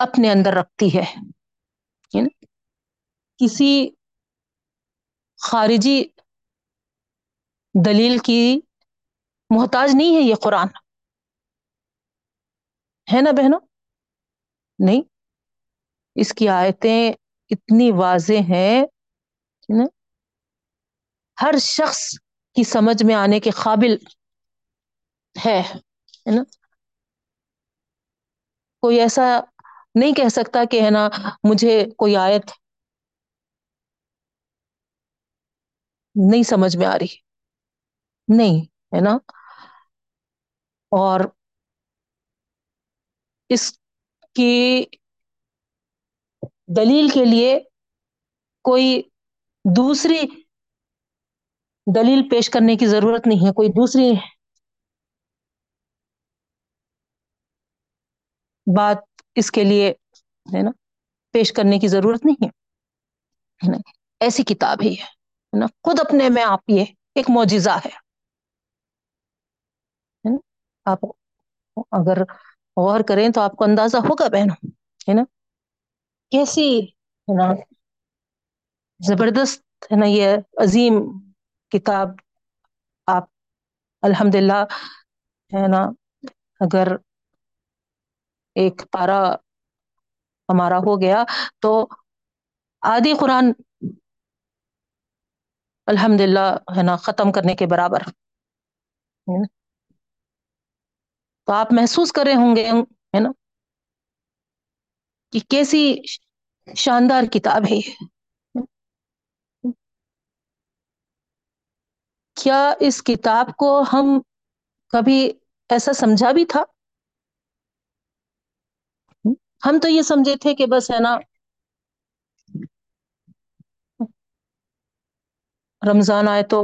Speaker 1: اپنے اندر رکھتی ہے کسی خارجی دلیل کی محتاج نہیں ہے یہ قرآن۔ ہے نا بہنوں؟ نہیں۔ اس کی آیتیں اتنی واضح ہیں ہر شخص کی سمجھ میں آنے کے قابل ہے نا؟ کوئی ایسا نہیں کہہ سکتا کہ ہے نا مجھے کوئی آیت نہیں سمجھ میں آ رہی۔ نہیں، ہے نا؟ اور اس کی دلیل کے لیے کوئی دوسری دلیل پیش کرنے کی ضرورت نہیں ہے، کوئی دوسری بات اس کے لیے ہے نا، پیش کرنے کی ضرورت نہیں ہے ایسی کتاب ہی ہے نا؟ خود اپنے میں آپ یہ ایک معجزہ ہے۔ آپ اگر غور کریں تو آپ کو اندازہ ہوگا بہنوں، ہے نا؟ کیسی، ہے نا؟ زبردست، ہے نا؟ یہ عظیم کتاب آپ الحمد للہ ہے نا؟ اگر ایک پارا ہمارا ہو گیا۔ تو آدھی قرآن الحمد للہ ہے نا، ختم کرنے کے برابر۔ تو آپ محسوس کرے ہوں گے، ہے نا؟ کہ کیسی شاندار کتاب ہے۔ کیا اس کتاب کو ہم کبھی ایسا سمجھا بھی تھا؟ ہم تو یہ سمجھے تھے کہ بس ہے نا رمضان آئے تو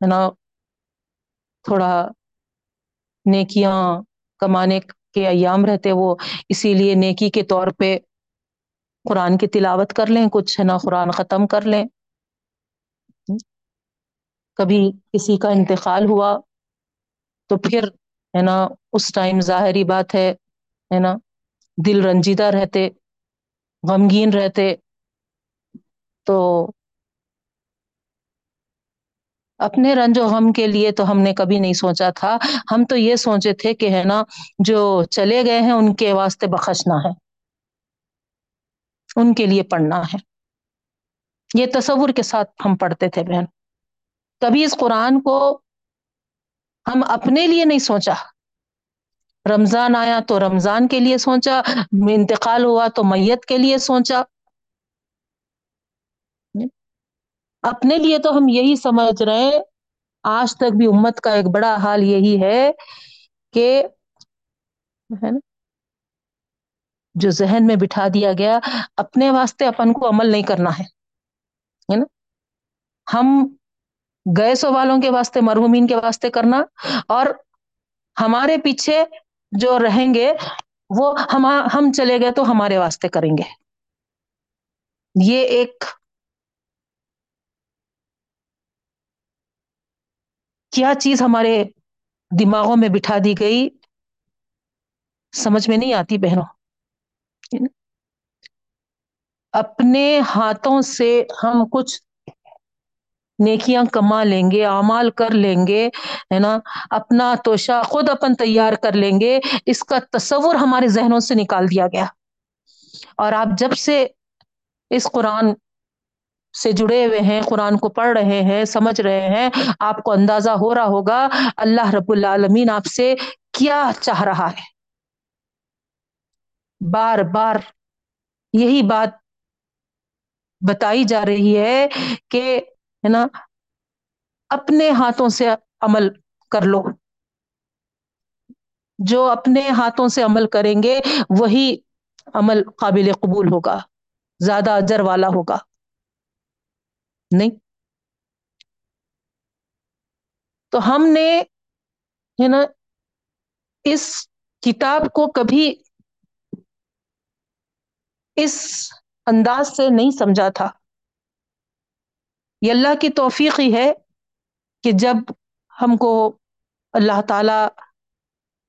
Speaker 1: ہے نا تھوڑا نیکیاں کمانے کے ایام رہتے وہ اسی لیے نیکی کے طور پہ قرآن کی تلاوت کر لیں، کچھ ہے نا قرآن ختم کر لیں۔ کبھی کسی کا انتقال ہوا تو پھر ہے نا اس ٹائم ظاہری بات ہے ہے نا دل رنجیدہ رہتے، غمگین رہتے، تو اپنے رنج و غم کے لیے تو ہم نے کبھی نہیں سوچا تھا۔ ہم تو یہ سوچے تھے کہ ہے نا، جو چلے گئے ہیں ان کے واسطے بخشنا ہے، ان کے لیے پڑھنا ہے۔ یہ تصور کے ساتھ ہم پڑھتے تھے بہن۔ کبھی اس قرآن کو ہم اپنے لیے نہیں سوچا۔ رمضان آیا تو رمضان کے لیے سوچا، انتقال ہوا تو میت کے لیے سوچا۔ اپنے لیے تو ہم یہی سمجھ رہے ہیں۔ آج تک بھی امت کا ایک بڑا حال یہی ہے کہ ہے نا، جو ذہن میں بٹھا دیا گیا، اپنے واسطے اپن کو عمل نہیں کرنا ہے نا۔ ہم گیسوں والوں کے واسطے، مرحومین کے واسطے کرنا اور ہمارے پیچھے جو رہیں گے، وہ ہم ہم چلے گئے تو ہمارے واسطے کریں گے۔ یہ ایک کیا چیز ہمارے دماغوں میں بٹھا دی گئی؟ سمجھ میں نہیں آتی بہنوں۔ اپنے ہاتھوں سے ہم کچھ نیکیاں کما لیں گے، اعمال کر لیں گے، ہے نا؟ اپنا توشہ خود اپن تیار کر لیں گے، اس کا تصور ہمارے ذہنوں سے نکال دیا گیا۔ اور آپ جب سے اس قرآن سے جڑے ہوئے ہیں، قرآن کو پڑھ رہے ہیں، سمجھ رہے ہیں، آپ کو اندازہ ہو رہا ہوگا اللہ رب العالمین آپ سے کیا چاہ رہا ہے۔ بار بار یہی بات بتائی جا رہی ہے کہ ہے نا؟ اپنے ہاتھوں سے عمل کر لو۔ جو اپنے ہاتھوں سے عمل کریں گے، وہی عمل قابل قبول ہوگا، زیادہ اجر والا ہوگا۔ نہیں؟ تو ہم نے، ہے نا، اس کتاب کو کبھی اس انداز سے نہیں سمجھا تھا۔ یہ اللہ کی توفیق ہی ہے کہ جب ہم کو اللہ تعالی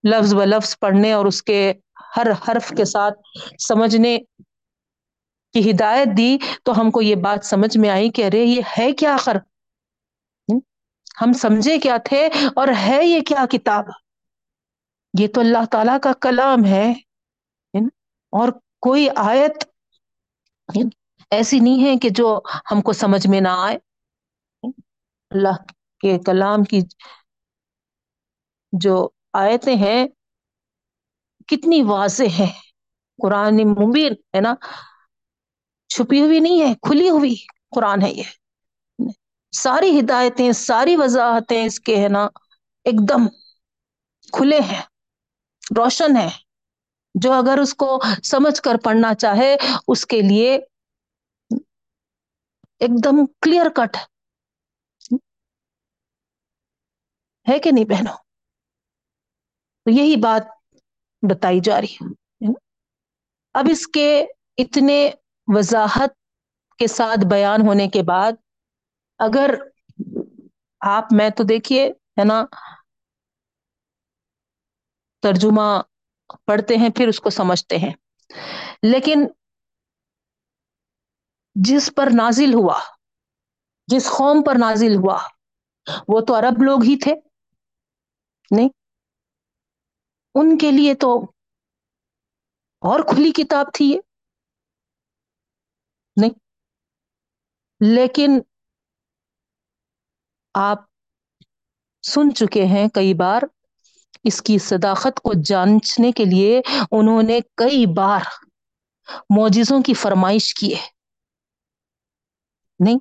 Speaker 1: لفظ و لفظ پڑھنے اور اس کے ہر حرف کے ساتھ سمجھنے کی ہدایت دی تو ہم کو یہ بات سمجھ میں آئی کہ ارے یہ ہے کیا آخر؟ ہم سمجھے کیا تھے اور ہے یہ کیا کتاب؟ یہ تو اللہ تعالی کا کلام ہے اور کوئی آیت ایسی نہیں ہے کہ جو ہم کو سمجھ میں نہ آئے۔ اللہ کے کلام کی جو آیتیں ہیں، کتنی واضح ہے قرآن مبین، ہے نا؟ چھپی ہوئی نہیں ہے، کھلی ہوئی قرآن ہے یہ۔ ساری ہدایتیں، ساری وضاحتیں اس کے، ہے نا، ایک دم کھلے ہیں، روشن ہے جو اگر اس کو سمجھ کر پڑھنا چاہے، اس کے لیے ایک دم کلیئر کٹ ہے کہ نہیں پہنو تو یہی بات بتائی جا رہی اب اس کے اتنے وضاحت کے ساتھ بیان ہونے کے بعد اگر آپ میں تو دیکھیے ہے نا ترجمہ پڑھتے ہیں پھر اس کو سمجھتے ہیں لیکن جس پر نازل ہوا، جس قوم پر نازل ہوا، وہ تو عرب لوگ ہی تھے۔ نہیں، ان کے لیے تو اور کھلی کتاب تھی یہ۔ نہیں، لیکن آپ سن چکے ہیں کئی بار اس کی صداقت کو جانچنے کے لیے انہوں نے کئی بار معجزوں کی فرمائش کی ہے۔ نہیں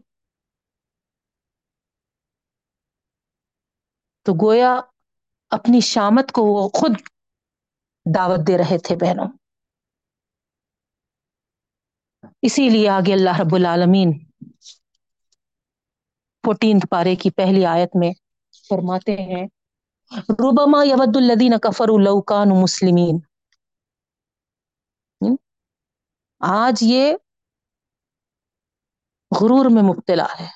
Speaker 1: تو گویا اپنی شامت کو وہ خود دعوت دے رہے تھے بہنوں۔ اسی لیے آگے اللہ رب العالمین فورٹینتھ پارے کی پہلی آیت میں فرماتے ہیں روبما یود الدین کفر الکان مسلمین۔ آج یہ غرور میں مبتلا ہے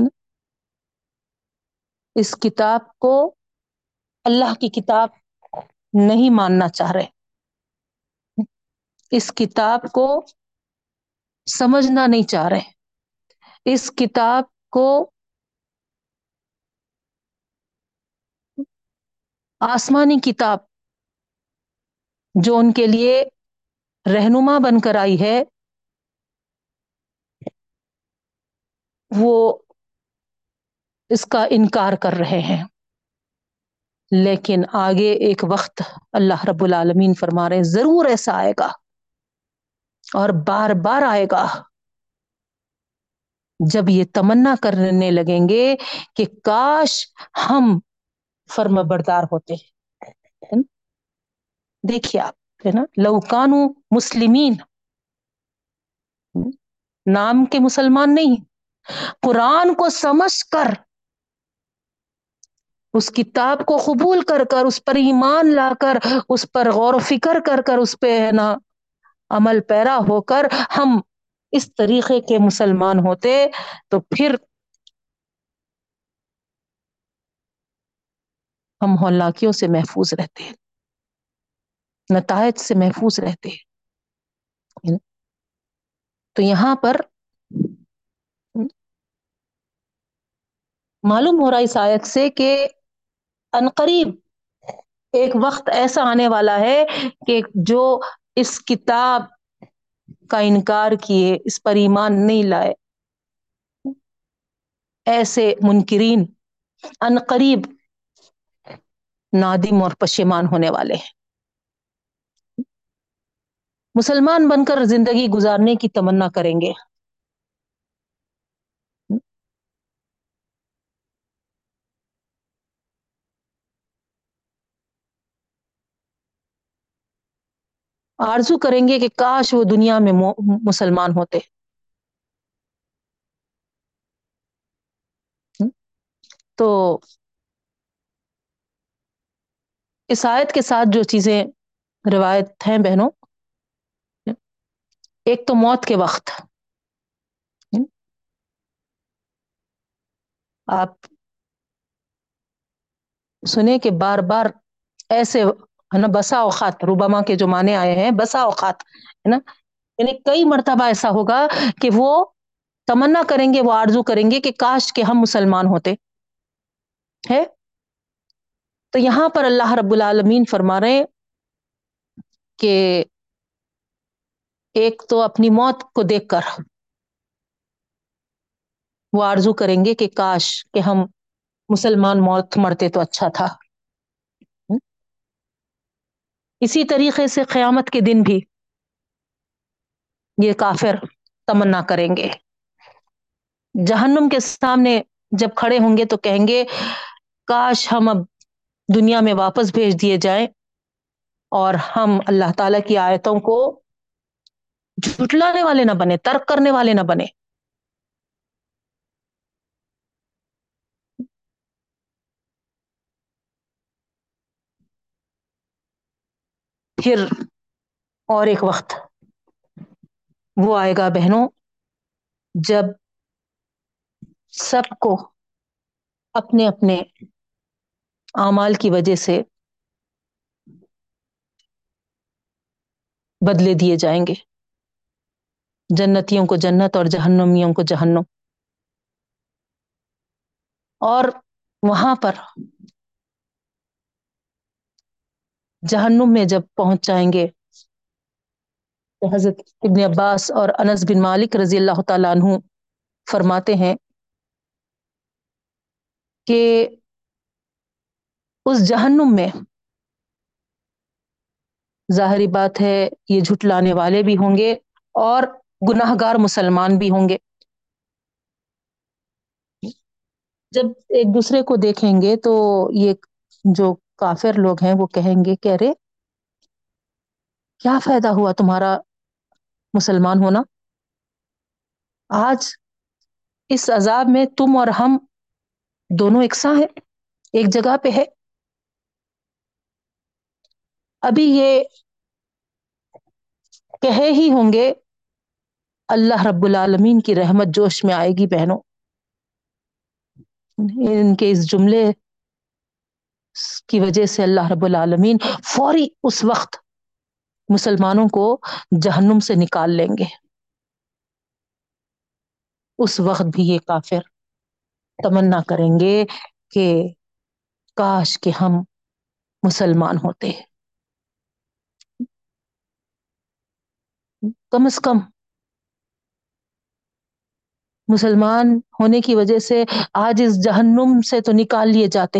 Speaker 1: نا؟ اس کتاب کو اللہ کی کتاب نہیں ماننا چاہ رہے۔ اس کتاب کو سمجھنا نہیں چاہ رہے۔ اس کتاب کو آسمانی کتاب جو ان کے لیے رہنما بن کر آئی ہے وہ اس کا انکار کر رہے ہیں۔ لیکن آگے ایک وقت اللہ رب العالمین فرما رہے ہیں، ضرور ایسا آئے گا۔ اور بار بار آئے گا۔ جب یہ تمنا کرنے لگیں گے کہ کاش ہم فرم بردار ہوتے۔ دیکھیے آپ، ہے نا؟ لوکانو مسلمین۔ نام کے مسلمان نہیں۔ قرآن کو سمجھ کر، اس کتاب کو قبول کر کر، اس پر ایمان لا کر، اس پر غور و فکر کر کر، اس پہ ہے نا عمل پیرا ہو کر ہم اس طریقے کے مسلمان ہوتے، تو پھر ہم ہولاکیوں سے محفوظ رہتے ہیں، نتائج سے محفوظ رہتے ہیں۔ تو یہاں پر معلوم ہو رہا اس آیت سے کہ انقریب ایک وقت ایسا آنے والا ہے کہ جو اس کتاب کا انکار کیے، اس پر ایمان نہیں لائے۔ ایسے منکرین انقریب نادم اور پشیمان ہونے والے ہیں۔ مسلمان بن کر زندگی گزارنے کی تمنا کریں گے۔ آرزو کریں گے کہ کاش وہ دنیا میں مسلمان ہوتے۔ تو اس آیت کے ساتھ جو چیزیں روایت ہیں بہنوں، ایک تو موت کے وقت۔ آپ سنے کہ بار بار ایسے ہے نا؟ بسا اوقات، روباما کے جو معنی آئے ہیں، بسا اوقات، ہے نا؟ یعنی کئی مرتبہ ایسا ہوگا کہ وہ تمنا کریں گے، وہ آرزو کریں گے کہ کاش کے ہم مسلمان ہوتے، ہے؟ تو یہاں پر اللہ رب العالمین فرما رہے کہ ایک تو اپنی موت کو دیکھ کر وہ آرزو کریں گے کہ کاش کہ ہم مسلمان موت مرتے تو اچھا تھا۔ اسی طریقے سے قیامت کے دن بھی یہ کافر تمنا کریں گے۔ جہنم کے سامنے جب کھڑے ہوں گے تو کہیں گے، کاش ہم اب دنیا میں واپس بھیج دیے جائیں اور ہم اللہ تعالی کی آیتوں کو جھٹلانے والے نہ بنے ترک کرنے والے نہ بنے پھر اور ایک وقت وہ آئے گا بہنوں، جب سب کو اپنے اپنے اعمال کی وجہ سے بدلے دیے جائیں گے۔ جنتیوں کو جنت اور جہنمیوں کو جہنم۔ اور وہاں پر جہنم میں جب پہنچ جائیں گے۔ تو حضرت ابن عباس اور انس بن مالک رضی اللہ تعالیٰ عنہ فرماتے ہیں کہ اس جہنم میں ظاہری بات ہے، یہ جھٹلانے والے بھی ہوں گے اور گناہ گار مسلمان بھی ہوں گے۔ جب ایک دوسرے کو دیکھیں گے تو یہ جو کافر لوگ ہیں، وہ کہیں گے کہ ارے، کیا فائدہ ہوا تمہارا مسلمان ہونا؟ آج اس عذاب میں تم اور ہم دونوں یکساں ہیں، ایک جگہ پہ ہے ابھی یہ کہے ہی ہوں گے، اللہ رب العالمین کی رحمت جوش میں آئے گی بہنوں۔ ان کے اس جملے کی وجہ سے اللہ رب العالمین فوری اس وقت مسلمانوں کو جہنم سے نکال لیں گے۔ اس وقت بھی یہ کافر تمنا کریں گے کہ کاش کہ ہم مسلمان ہوتے۔ کم از کم مسلمان ہونے کی وجہ سے آج اس جہنم سے تو نکال لیے جاتے۔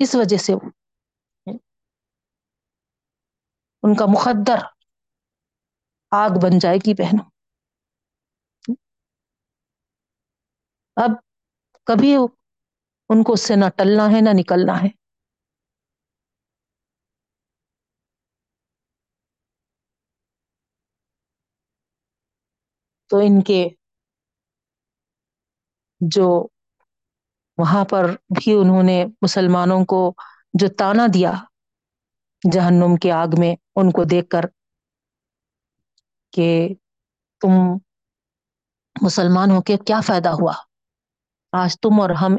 Speaker 1: اس وجہ سے ان کا مقدر آگ بن جائے گی بہنوں۔ اب کبھی ان کو اس سے نہ ٹلنا ہے، نہ نکلنا ہے۔ تو ان کے جو وہاں پر بھی انہوں نے مسلمانوں کو جو تانا دیا جہنم کے آگ میں، ان کو دیکھ کر کہ تم مسلمان ہو کے کیا فائدہ ہوا؟ آج تم اور ہم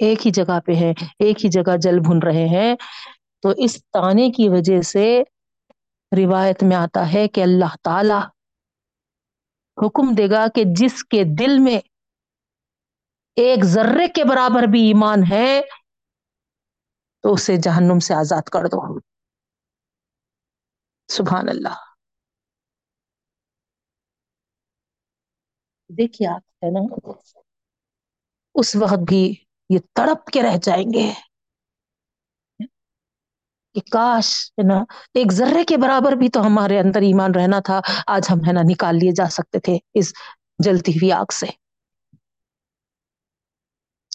Speaker 1: ایک ہی جگہ پہ ہے ایک ہی جگہ جل بھن رہے ہیں۔ تو اس تانے کی وجہ سے روایت میں آتا ہے کہ اللہ تعالی حکم دے گا کہ جس کے دل میں ایک ذرے کے برابر بھی ایمان ہے، تو اسے جہنم سے آزاد کر دو۔ سبحان اللہ۔ دیکھیے آپ، ہے نا؟ اس وقت بھی یہ تڑپ کے رہ جائیں گے۔ کہ کاش، ہے نا، ایک ذرے کے برابر بھی تو ہمارے اندر ایمان رہنا تھا، آج ہم، ہے نا، نکال لیے جا سکتے تھے اس جلتی ہوئی آگ سے۔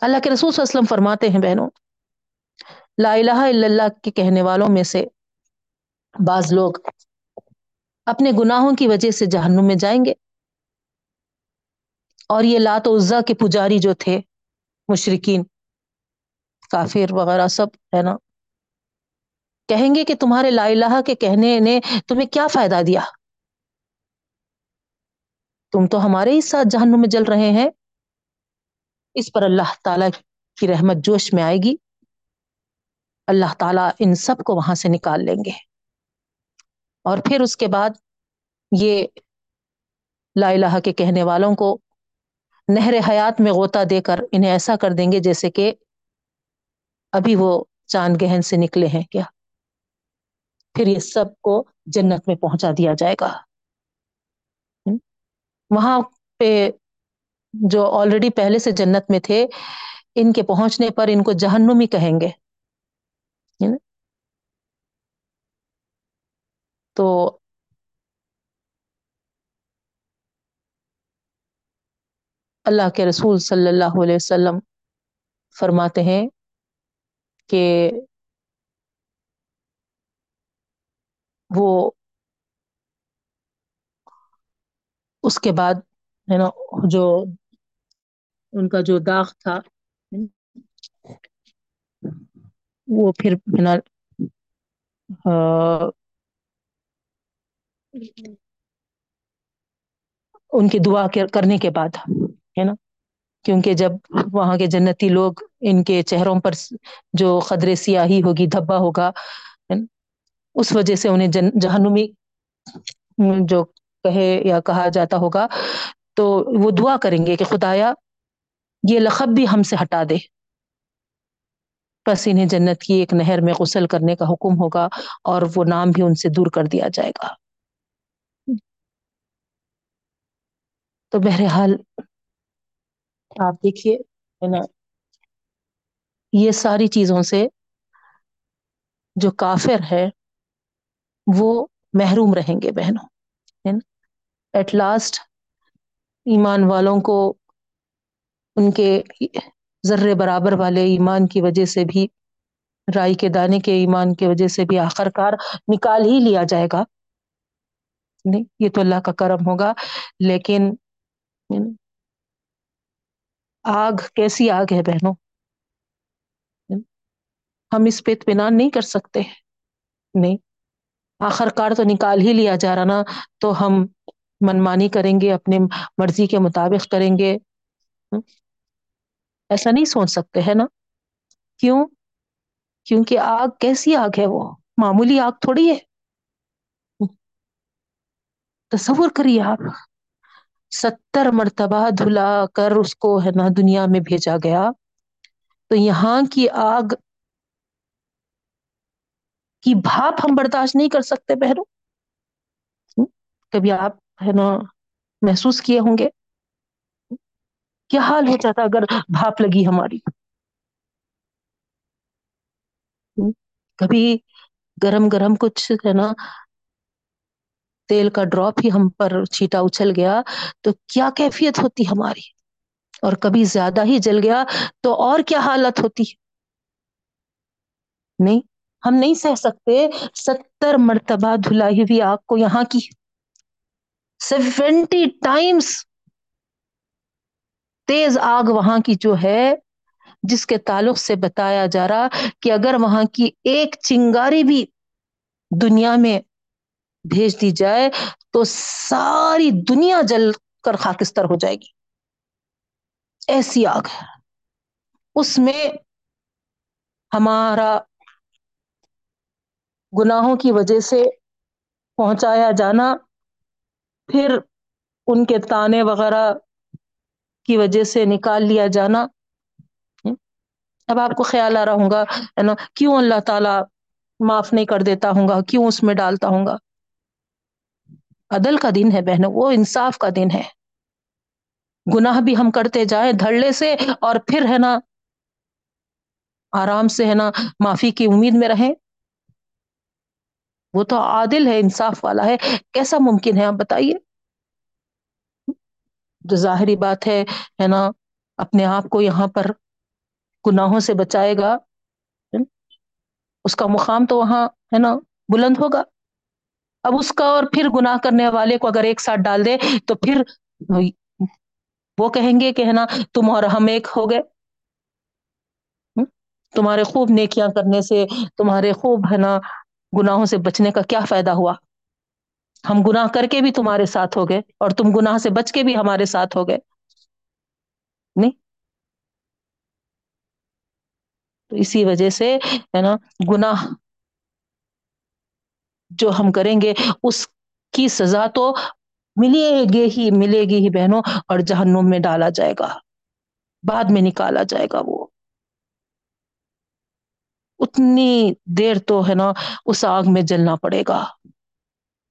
Speaker 1: اللہ کے رسول صلی اللہ علیہ وسلم فرماتے ہیں بہنوں، لا الہ الا اللہ کے کہنے والوں میں سے بعض لوگ اپنے گناہوں کی وجہ سے جہنم میں جائیں گے۔ اور یہ لات و عزا کے پجاری جو تھے مشرقین کافر وغیرہ سب، ہے نا؟ کہیں گے کہ تمہارے لا الہ کے کہنے نے تمہیں کیا فائدہ دیا؟ تم تو ہمارے ہی ساتھ جہنم میں جل رہے ہیں۔ اس پر اللہ تعالی کی رحمت جوش میں آئے گی۔ اللہ تعالیٰ ان سب کو وہاں سے نکال لیں گے۔ اور پھر اس کے بعد یہ لا الہ کے کہنے والوں کو نہر حیات میں غوطہ دے کر انہیں ایسا کر دیں گے جیسے کہ ابھی وہ چاند گہن سے نکلے ہیں کیا؟ پھر یہ سب کو جنت میں پہنچا دیا جائے گا۔ وہاں پہ جو آلریڈی پہلے سے جنت میں تھے، ان کے پہنچنے پر ان کو جہنمی کہیں گے۔ تو اللہ کے رسول صلی اللہ علیہ وسلم فرماتے ہیں کہ وہ اس کے بعد، ہے نا، جو ان کا جو داغ تھا، وہ پھر بنا ان کی دعا کرنے کے بعد، ہے نا؟ کیونکہ جب وہاں کے جنتی لوگ ان کے چہروں پر جو قدرے سیاہی ہوگی، دھبا ہوگا اس وجہ سے انہیں جن، جہنمی، جو کہے یا کہا جاتا ہوگا، تو وہ دعا کریں گے کہ خدایا یہ لقب بھی ہم سے ہٹا دے۔ بس انہیں جنت کی ایک نہر میں غسل کرنے کا حکم ہوگا اور وہ نام بھی ان سے دور کر دیا جائے گا۔ تو بہرحال آپ دیکھیے، ہے نا، یہ ساری چیزوں سے جو کافر ہے وہ محروم رہیں گے بہنوں ایٹ لاسٹ ایمان والوں کو ان کے ذرے برابر والے ایمان کی وجہ سے بھی، رائی کے دانے کے ایمان کی وجہ سے بھی آخر کار نکال ہی لیا جائے گا۔ نہیں، یہ تو اللہ کا کرم ہوگا، لیکن آگ کیسی آگ ہے بہنوں؟ ہم اس پہ اطمینان نہیں کر سکتے۔ نہیں آخر کار تو نکال ہی لیا جا رہا نا، تو ہم منمانی کریں گے اپنے مرضی کے مطابق کریں گے۔ ایسا نہیں سوچ سکتے، ہے نا؟ کیوں؟ کیونکہ آگ کیسی آگ ہے وہ؟ معمولی آگ تھوڑی ہے۔ تصور کریے آپ، ستر مرتبہ دھلا کر اس کو، ہے نا، دنیا میں بھیجا گیا۔ تو یہاں کی آگ کی بھاپ ہم برداشت نہیں کر سکتے بہروں کبھی آپ، ہے نا، محسوس کیے ہوں گے؟ کیا حال ہو جاتا اگر بھاپ لگی ہماری؟ کبھی گرم گرم کچھ ہے نا، تیل کا ڈراپ ہی ہم پر چھیٹا اچھل گیا تو کیا کیفیت ہوتی ہماری؟ اور کبھی زیادہ ہی جل گیا تو اور کیا حالت ہوتی؟ نہیں، ہم نہیں سہ سکتے ستر مرتبہ دھلائی ہوئی آگ کو یہاں کی۔ سیونٹی ٹائمس تیز آگ وہاں کی جو ہے، جس کے تعلق سے بتایا جا رہا کہ اگر وہاں کی ایک چنگاری بھی دنیا میں بھیج دی جائے تو ساری دنیا جل کر خاکستر ہو جائے گی۔ ایسی آگ ہے۔ اس میں ہمارا گناہوں کی وجہ سے پہنچایا جانا، پھر ان کے تانے وغیرہ کی وجہ سے نکال لیا جانا۔ اب آپ کو خیال آ رہا ہوں گا نا، کیوں اللہ تعالی معاف نہیں کر دیتا ہوں گا کیوں اس میں ڈالتا ہوں گا عدل کا دن ہے بہنوں، وہ انصاف کا دن ہے۔ گناہ بھی ہم کرتے جائیں دھڑلے سے اور پھر، ہے نا، آرام سے، ہے نا، معافی کی امید میں رہیں۔ وہ تو عادل ہے، انصاف والا ہے۔ کیسا ممکن ہے؟ آپ بتائیے۔ ظاہری بات ہے ہے نا، اپنے آپ کو یہاں پر گناہوں سے بچائے گا اس کا مقام تو وہاں، ہے نا، بلند ہوگا۔ اب اس کا اور پھر گناہ کرنے والے کو اگر ایک ساتھ ڈال دے تو پھر وہ کہیں گے کہ، ہے نا، تم اور ہم ایک ہو گئے۔ تمہارے خوب نیکیاں کرنے سے، تمہارے خوب، ہے نا، گناہوں سے بچنے کا کیا فائدہ ہوا؟ ہم گناہ کر کے بھی تمہارے ساتھ ہو گئے اور تم گناہ سے بچ کے بھی ہمارے ساتھ ہو گئے۔ نہیں؟ تو اسی وجہ سے ہے نا، گناہ جو ہم کریں گے، اس کی سزا تو ملے گی ہی، ملے گی ہی بہنوں، اور جہنم میں ڈالا جائے گا۔ بعد میں نکالا جائے گا وہ۔ اتنی دیر تو ہے نا، اس آگ میں جلنا پڑے گا۔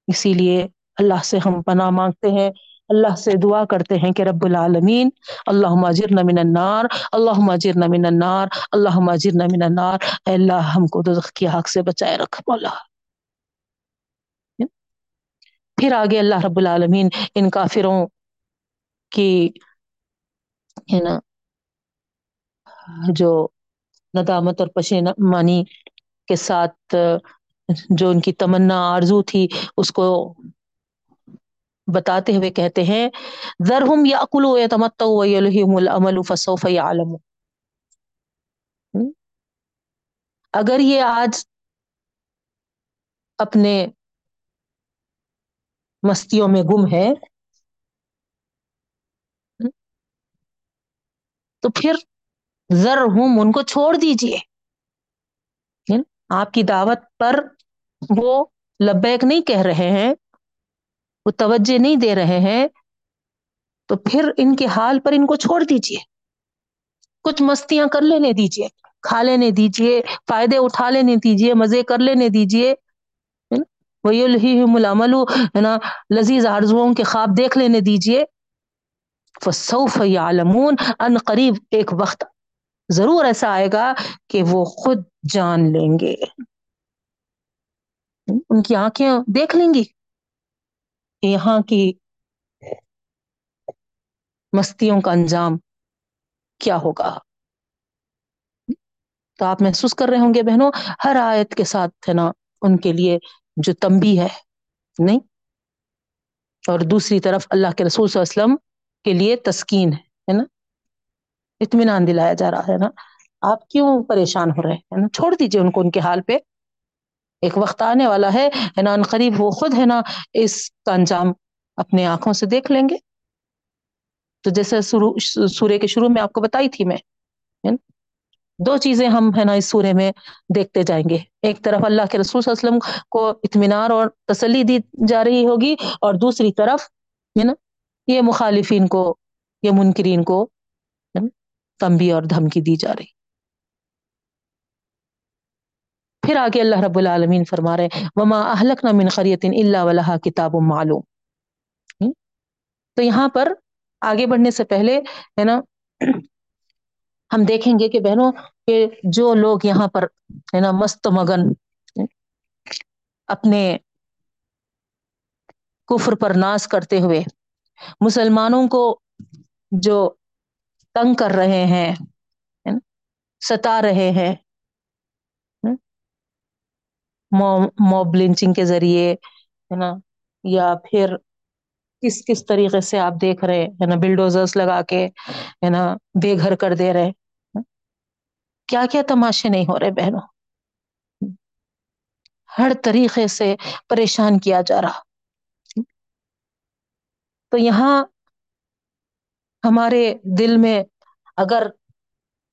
Speaker 1: اسی لیے اللہ سے ہم پناہ مانگتے ہیں، اللہ سے دعا کرتے ہیں کہ رب العالمین اللہ ماجرنا من النار اللہ ماجرنا من النار اللہ ماجرنا من النار۔ اے اللہ، ہم کو دوزخ کی آگ سے بچائے رکھ، مولا۔ پھر آگے اللہ رب العالمین ان کافروں کی، ہے نا، جو ندامت اور پشیمانی کے ساتھ جو ان کی تمنا، آرزو تھی، اس کو بتاتے ہوئے کہتے ہیں، ذرہم یاکلوا ویتمتعوا ویلہم الامل فسوف یعلمون۔ اگر یہ آج اپنے مستیوں میں گم ہے تو پھر ذرہم ان کو چھوڑ دیجیے۔ آپ کی دعوت پر وہ لبیک نہیں کہہ رہے ہیں، وہ توجہ نہیں دے رہے ہیں، تو پھر ان کے حال پر ان کو چھوڑ دیجیے کچھ مستیاں کر لینے دیجیے کھا لینے دیجیے فائدے اٹھا لینے دیجیے مزے کر لینے دیجیے وہی ملامل ہے نا؟ لذیذ آرزوؤں کے خواب دیکھ لینے دیجیے فسوف یعلمون ان قریب ایک وقت ضرور ایسا آئے گا کہ وہ خود جان لیں گے۔ ان کی آنکھیں دیکھ لیں گی۔ یہاں کی مستیوں کا انجام کیا ہوگا؟ تو آپ محسوس کر رہے ہوں گے بہنوں، ہر آیت کے ساتھ ہے نا، ان کے لیے جو تمبی ہے، نہیں؟ اور دوسری طرف اللہ کے رسول صلی اللہ علیہ وسلم کے لیے تسکین ہے ہے نا؟ اطمینان دلایا جا رہا ہے نا۔ آپ کیوں پریشان ہو رہے ہیں؟ نا؟ چھوڑ دیجیے ان کو، ان کے حال پہ۔ ایک وقت آنے والا ہے نا؟ ان قریب وہ خود، ہے نا؟ اس کا انجام اپنے آنکھوں سے دیکھ لیں گے۔ تو جیسے سورے کے شروع میں آپ کو بتائی تھی میں دو چیزیں ہم، ہے نا، اس سورے میں دیکھتے جائیں گے۔ ایک طرف اللہ کے رسول صلی اللہ علیہ وسلم کو اطمینان اور تسلی دی جا رہی ہوگی، اور دوسری طرف، ہے نا، یہ مخالفین کو، یہ منکرین کو تمبی اور دھمکی دی جا رہی۔ پھر آگے اللہ رب العالمین فرما رہے وما اہلک نہ من خریت اللہ ولہ کتاب معلوم۔ تو یہاں پر آگے بڑھنے سے پہلے، ہے نا، ہم دیکھیں گے کہ بہنوں، کہ جو لوگ یہاں پر، ہے نا، مست مگن اپنے کفر پر ناس کرتے ہوئے مسلمانوں کو جو تنگ کر رہے ہیں ستا رہے ہیں موب لنچنگ کے ذریعے، ہے نا؟ یا پھر کس کس طریقے سے آپ دیکھ رہے ہے نا؟ بلڈوزرس لگا کے، ہے نا؟ بے گھر کر دے رہے کیا کیا تماشے نہیں ہو رہے بہنوں؟ ہر طریقے سے پریشان کیا جا رہا۔ تو یہاں ہمارے دل میں اگر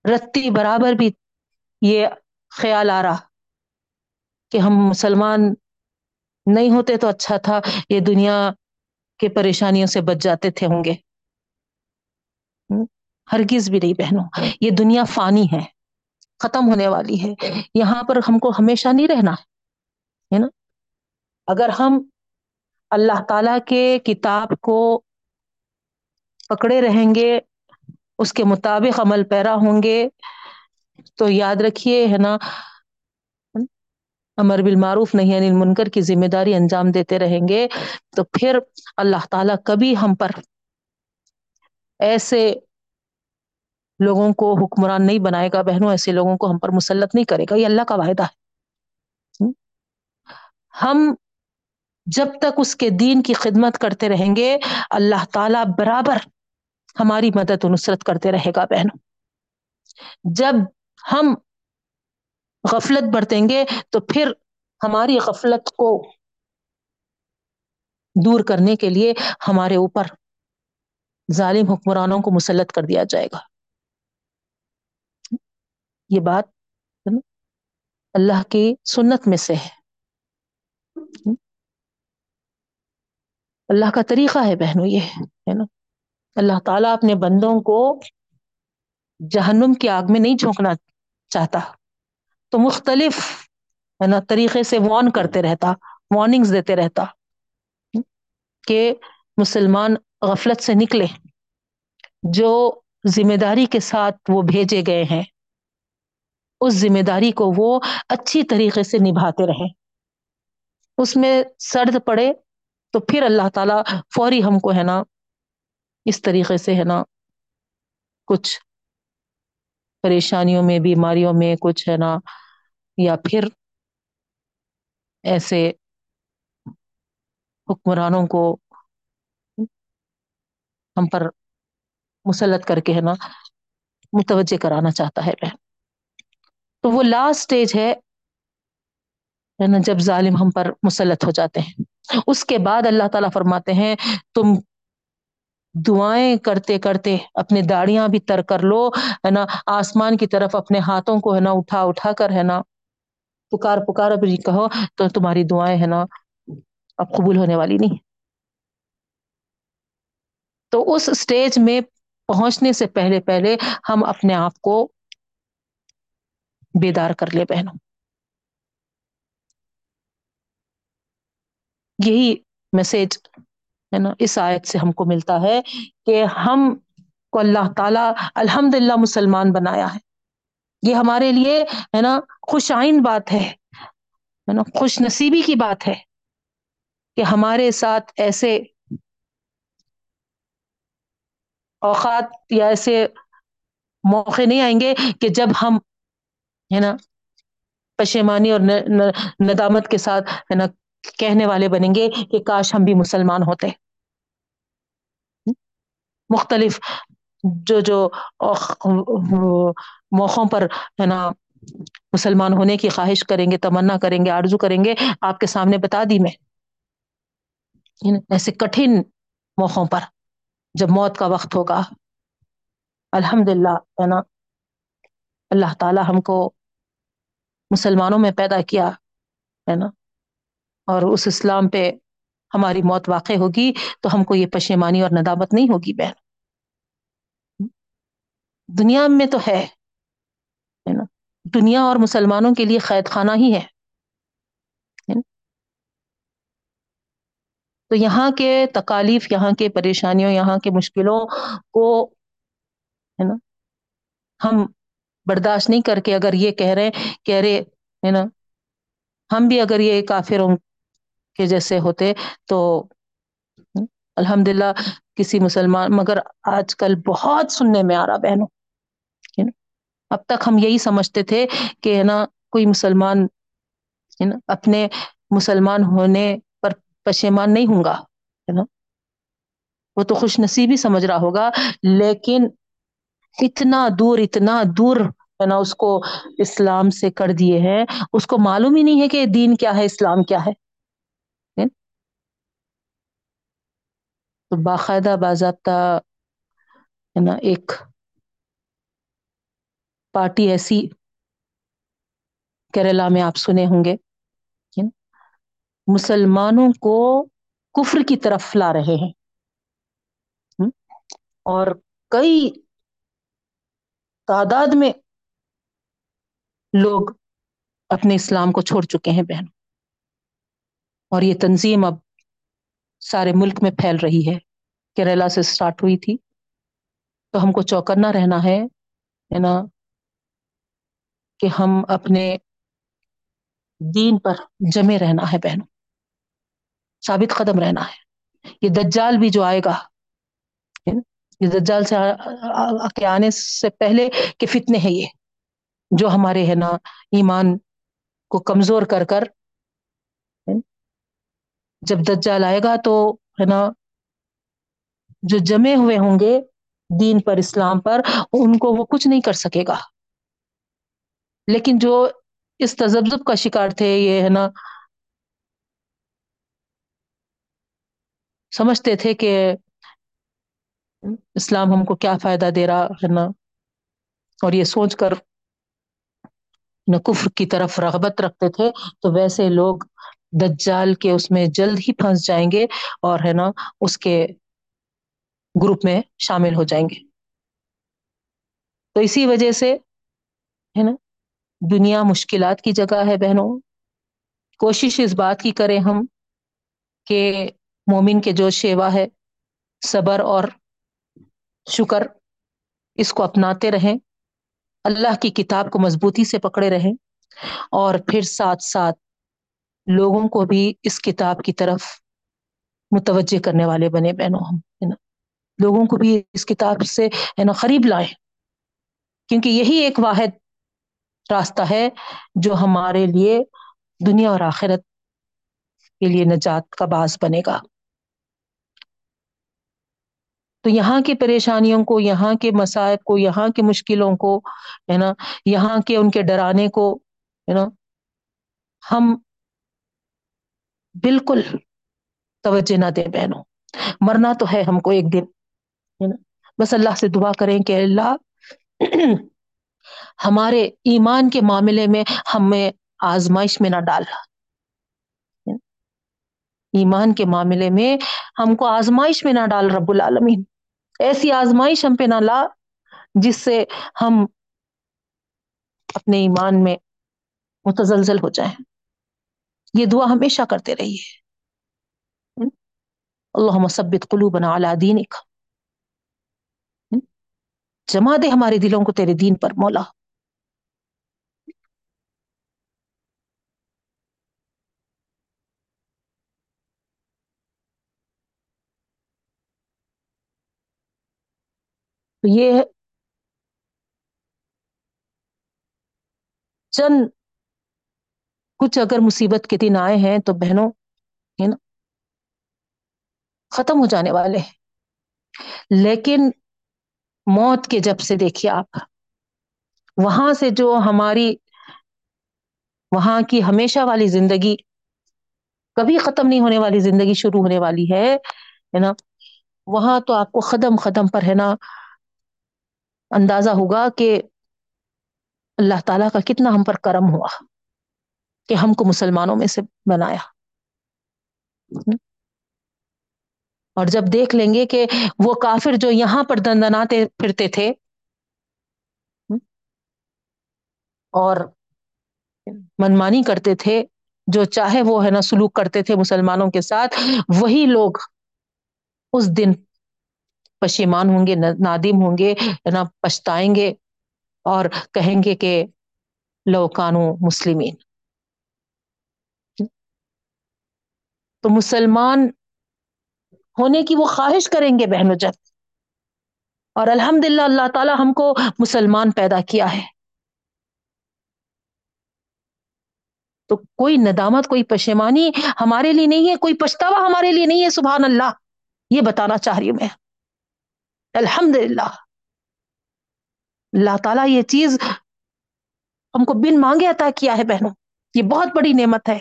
Speaker 1: رتی برابر بھی یہ خیال آ رہا کہ ہم مسلمان نہیں ہوتے تو اچھا تھا، یہ دنیا کے پریشانیوں سے بچ جاتے تھے ہوں گے۔ ہرگز بھی نہیں پہنو یہ دنیا فانی ہے، ختم ہونے والی ہے۔ یہاں پر ہم کو ہمیشہ نہیں رہنا ہے نا؟ اگر ہم اللہ تعالی کے کتاب کو پکڑے رہیں گے، اس کے مطابق عمل پیرا ہوں گے، تو یاد رکھیے، ہے نا؟ امر بالمعروف نہیں انل منکر کی ذمہ داری انجام دیتے رہیں گے، تو پھر اللہ تعالی کبھی ہم پر ایسے لوگوں کو حکمران نہیں بنائے گا، بہنوں، ایسے لوگوں کو ہم پر مسلط نہیں کرے گا، یہ اللہ کا واعدہ ہے۔ ہم جب تک اس کے دین کی خدمت کرتے رہیں گے، اللہ تعالی برابر ہماری مدد و نصرت کرتے رہے گا، بہنوں۔ جب ہم غفلت برتیں گے تو پھر ہماری غفلت کو دور کرنے کے لیے ہمارے اوپر ظالم حکمرانوں کو مسلط کر دیا جائے گا۔ یہ بات اللہ کی سنت میں سے ہے۔ اللہ کا طریقہ ہے بہنوں یہ، ہے نا؟ اللہ تعالیٰ اپنے بندوں کو جہنم کی آگ میں نہیں جھونکنا چاہتا۔ تو مختلف ہے نا، طریقے سے وارن کرتے رہتا وارننگس دیتے رہتا کہ مسلمان غفلت سے نکلے، جو ذمہ داری کے ساتھ وہ بھیجے گئے ہیں۔ اس ذمہ داری کو وہ اچھی طریقے سے نبھاتے رہے۔ اس میں سرد پڑے تو پھر اللہ تعالی فوری ہم کو ہے نا، اس طریقے سے ہے نا، کچھ پریشانیوں میں، بیماریوں میں کچھ ہے نا یا پھر ایسے حکمرانوں کو ہم پر مسلط کر کے ہے نا، متوجہ کرانا چاہتا ہے وہ تو وہ لاسٹ اسٹیج ہے نا، جب ظالم ہم پر مسلط ہو جاتے ہیں۔ اس کے بعد اللہ تعالی فرماتے ہیں، تم دعائیں کرتے کرتے اپنے داڑیاں بھی تر کر لو، ہے نا، آسمان کی طرف اپنے ہاتھوں کو، ہے نا، اٹھا اٹھا کر، ہے نا پکار پکار اب کہو، تو تمہاری دعائیں ہے نا، اب قبول ہونے والی نہیں۔ تو اس اسٹیج میں پہنچنے سے پہلے پہلے ہم اپنے آپ کو بیدار کر لے بہنوں۔ یہی میسج ہے نا، اس آیت سے ہم کو ملتا ہے کہ ہم کو اللہ تعالی الحمد للہ مسلمان بنایا ہے۔ یہ ہمارے لیے ہے نا خوش آئند بات ہے نا خوش نصیبی کی بات ہے کہ ہمارے ساتھ ایسے اوقات یا ایسے موقع نہیں آئیں گے کہ جب ہم، ہے نا، پشیمانی اور ندامت کے ساتھ، ہے نا، کہنے والے بنیں گے کہ کاش ہم بھی مسلمان ہوتے۔ مختلف جو جو موقعوں پر، ہے نا، مسلمان ہونے کی خواہش کریں گے، تمنا کریں گے، آرزو کریں گے، آپ کے سامنے بتا دی میں۔ ایسے کٹھن موقعوں پر جب موت کا وقت ہوگا۔ الحمد للہ ہے نا، اللہ تعالی ہم کو مسلمانوں میں پیدا کیا، ہے نا۔ اور اس اسلام پہ ہماری موت واقع ہوگی تو ہم کو یہ پشیمانی اور ندامت نہیں ہوگی، بہن۔ دنیا میں تو ہے دنیا اور مسلمانوں کے لیے قید خانہ ہی ہے۔ تو یہاں کے تکالیف، یہاں کے پریشانیوں، یہاں کے مشکلوں کو ہے نا، ہم برداشت نہیں کر کے اگر یہ کہہ رہے کہہ رہے ہے نا، ہم بھی اگر یہ کافروں کے جیسے ہوتے تو الحمد للہ کسی مسلمان، مگر آج کل بہت سننے میں آ رہا بہنوں۔ اب تک ہم یہی سمجھتے تھے کہ ہے نا کوئی مسلمان اپنے مسلمان ہونے پر پشیمان نہیں ہوں گا، ہے نا؟ وہ تو خوش نصیبی سمجھ رہا ہوگا، لیکن اتنا دور اتنا دور ہے نا اس کو اسلام سے کر دیے ہیں، اس کو معلوم ہی نہیں ہے کہ دین کیا ہے، اسلام کیا ہے تو باقاعدہ باضابطہ ہے نا ایک پارٹی ایسی کیرلا میں آپ سنے ہوں گے مسلمانوں کو کفر کی طرف لا رہے ہیں اور کئی تعداد میں لوگ اپنے اسلام کو چھوڑ چکے ہیں بہن اور یہ تنظیم اب سارے ملک میں پھیل رہی ہے۔ کیرلا سے اسٹارٹ ہوئی تھی، تو ہم کو چوکنا رہنا ہے نا؟ کہ ہم اپنے دین پر جمے رہنا ہے بہنوں، ثابت قدم رہنا ہے۔ یہ دجال بھی جو آئے گا، یہ دجال سے کے آنے سے پہلے کہ فتنے ہیں یہ، جو ہمارے ہے نا ایمان کو کمزور کر کر۔ جب دجال آئے گا تو ہے نا، جو جمے ہوئے ہوں گے دین پر، اسلام پر، ان کو وہ کچھ نہیں کر سکے گا۔ لیکن جو اس تذبذب کا شکار تھے، یہ ہے نا، سمجھتے تھے کہ اسلام ہم کو کیا فائدہ دے رہا ہے نا۔ اور یہ سوچ کر نہ کفر کی طرف رغبت رکھتے تھے، تو ویسے لوگ دجال کے اس میں جلد ہی پھنس جائیں گے اور ہے نا اس کے گروپ میں شامل ہو جائیں گے۔ تو اسی وجہ سے ہے نا دنیا مشکلات کی جگہ ہے بہنوں۔ کوشش اس بات کی کریں ہم کہ مومن کے جو شیوا ہے، صبر اور شکر، اس کو اپناتے رہیں۔ اللہ کی کتاب کو مضبوطی سے پکڑے رہیں۔ اور پھر ساتھ ساتھ لوگوں کو بھی اس کتاب کی طرف متوجہ کرنے والے بنے بہنوں ہم، ہے نا؟ لوگوں کو بھی اس کتاب سے، ہے نا، قریب لائیں۔ کیونکہ یہی ایک واحد راستہ ہے جو ہمارے لیے دنیا اور آخرت کے لیے نجات کا باعث بنے گا۔ تو یہاں کی پریشانیوں کو، یہاں کے مسائب کو، یہاں کی مشکلوں کو، ہے نا، یہاں کے ان کے ڈرانے کو، ہے نا، ہم بالکل توجہ نہ دیں بہنوں۔ مرنا تو ہے ہم کو ایک دن، ہے نا۔ بس اللہ سے دعا کریں کہ اللہ ہمارے ایمان کے معاملے میں ہمیں آزمائش میں نہ ڈال۔ ایمان کے معاملے میں ہم کو آزمائش میں نہ ڈال رب العالمین۔ ایسی آزمائش ہم پہ نہ لا جس سے ہم اپنے ایمان میں متزلزل ہو جائیں۔ یہ دعا ہمیشہ کرتے رہیے۔ اللہ مثبت قلوبنا علی دینک۔ جما دے ہمارے دلوں کو تیرے دین پر، مولا۔ تو یہ چند کچھ اگر مصیبت کے دن آئے ہیں تو بہنوں، ہے نا، ختم ہو جانے والے ہیں۔ لیکن موت کے جب سے دیکھیے آپ، وہاں سے جو ہماری، وہاں کی ہمیشہ والی زندگی، کبھی ختم نہیں ہونے والی زندگی شروع ہونے والی ہے نا؟ وہاں تو آپ کو قدم قدم پر، ہے نا، اندازہ ہوگا کہ اللہ تعالی کا کتنا ہم پر کرم ہوا، کہ ہم کو مسلمانوں میں سے بنایا۔ اور جب دیکھ لیں گے کہ وہ کافر جو یہاں پر دندناتے پھرتے تھے اور منمانی کرتے تھے، جو چاہے وہ ہے نا سلوک کرتے تھے مسلمانوں کے ساتھ، وہی لوگ اس دن پشیمان ہوں گے نادم ہوں گے نہ پچھتائیں گے اور کہیں گے کہ لوکانو مسلمین۔ تو مسلمان ہونے کی وہ خواہش کریں گے بہن جت اور الحمد للہ اللہ تعالی ہم کو مسلمان پیدا کیا ہے۔ تو کوئی ندامت، کوئی پشیمانی ہمارے لیے نہیں ہے، کوئی پچھتاوا ہمارے لیے نہیں ہے، سبحان اللہ۔ یہ بتانا چاہ رہی ہوں میں۔ الحمد للہ اللہ تعالیٰ یہ چیز ہم کو بن مانگے عطا کیا ہے بہنوں۔ یہ بہت بڑی نعمت ہے۔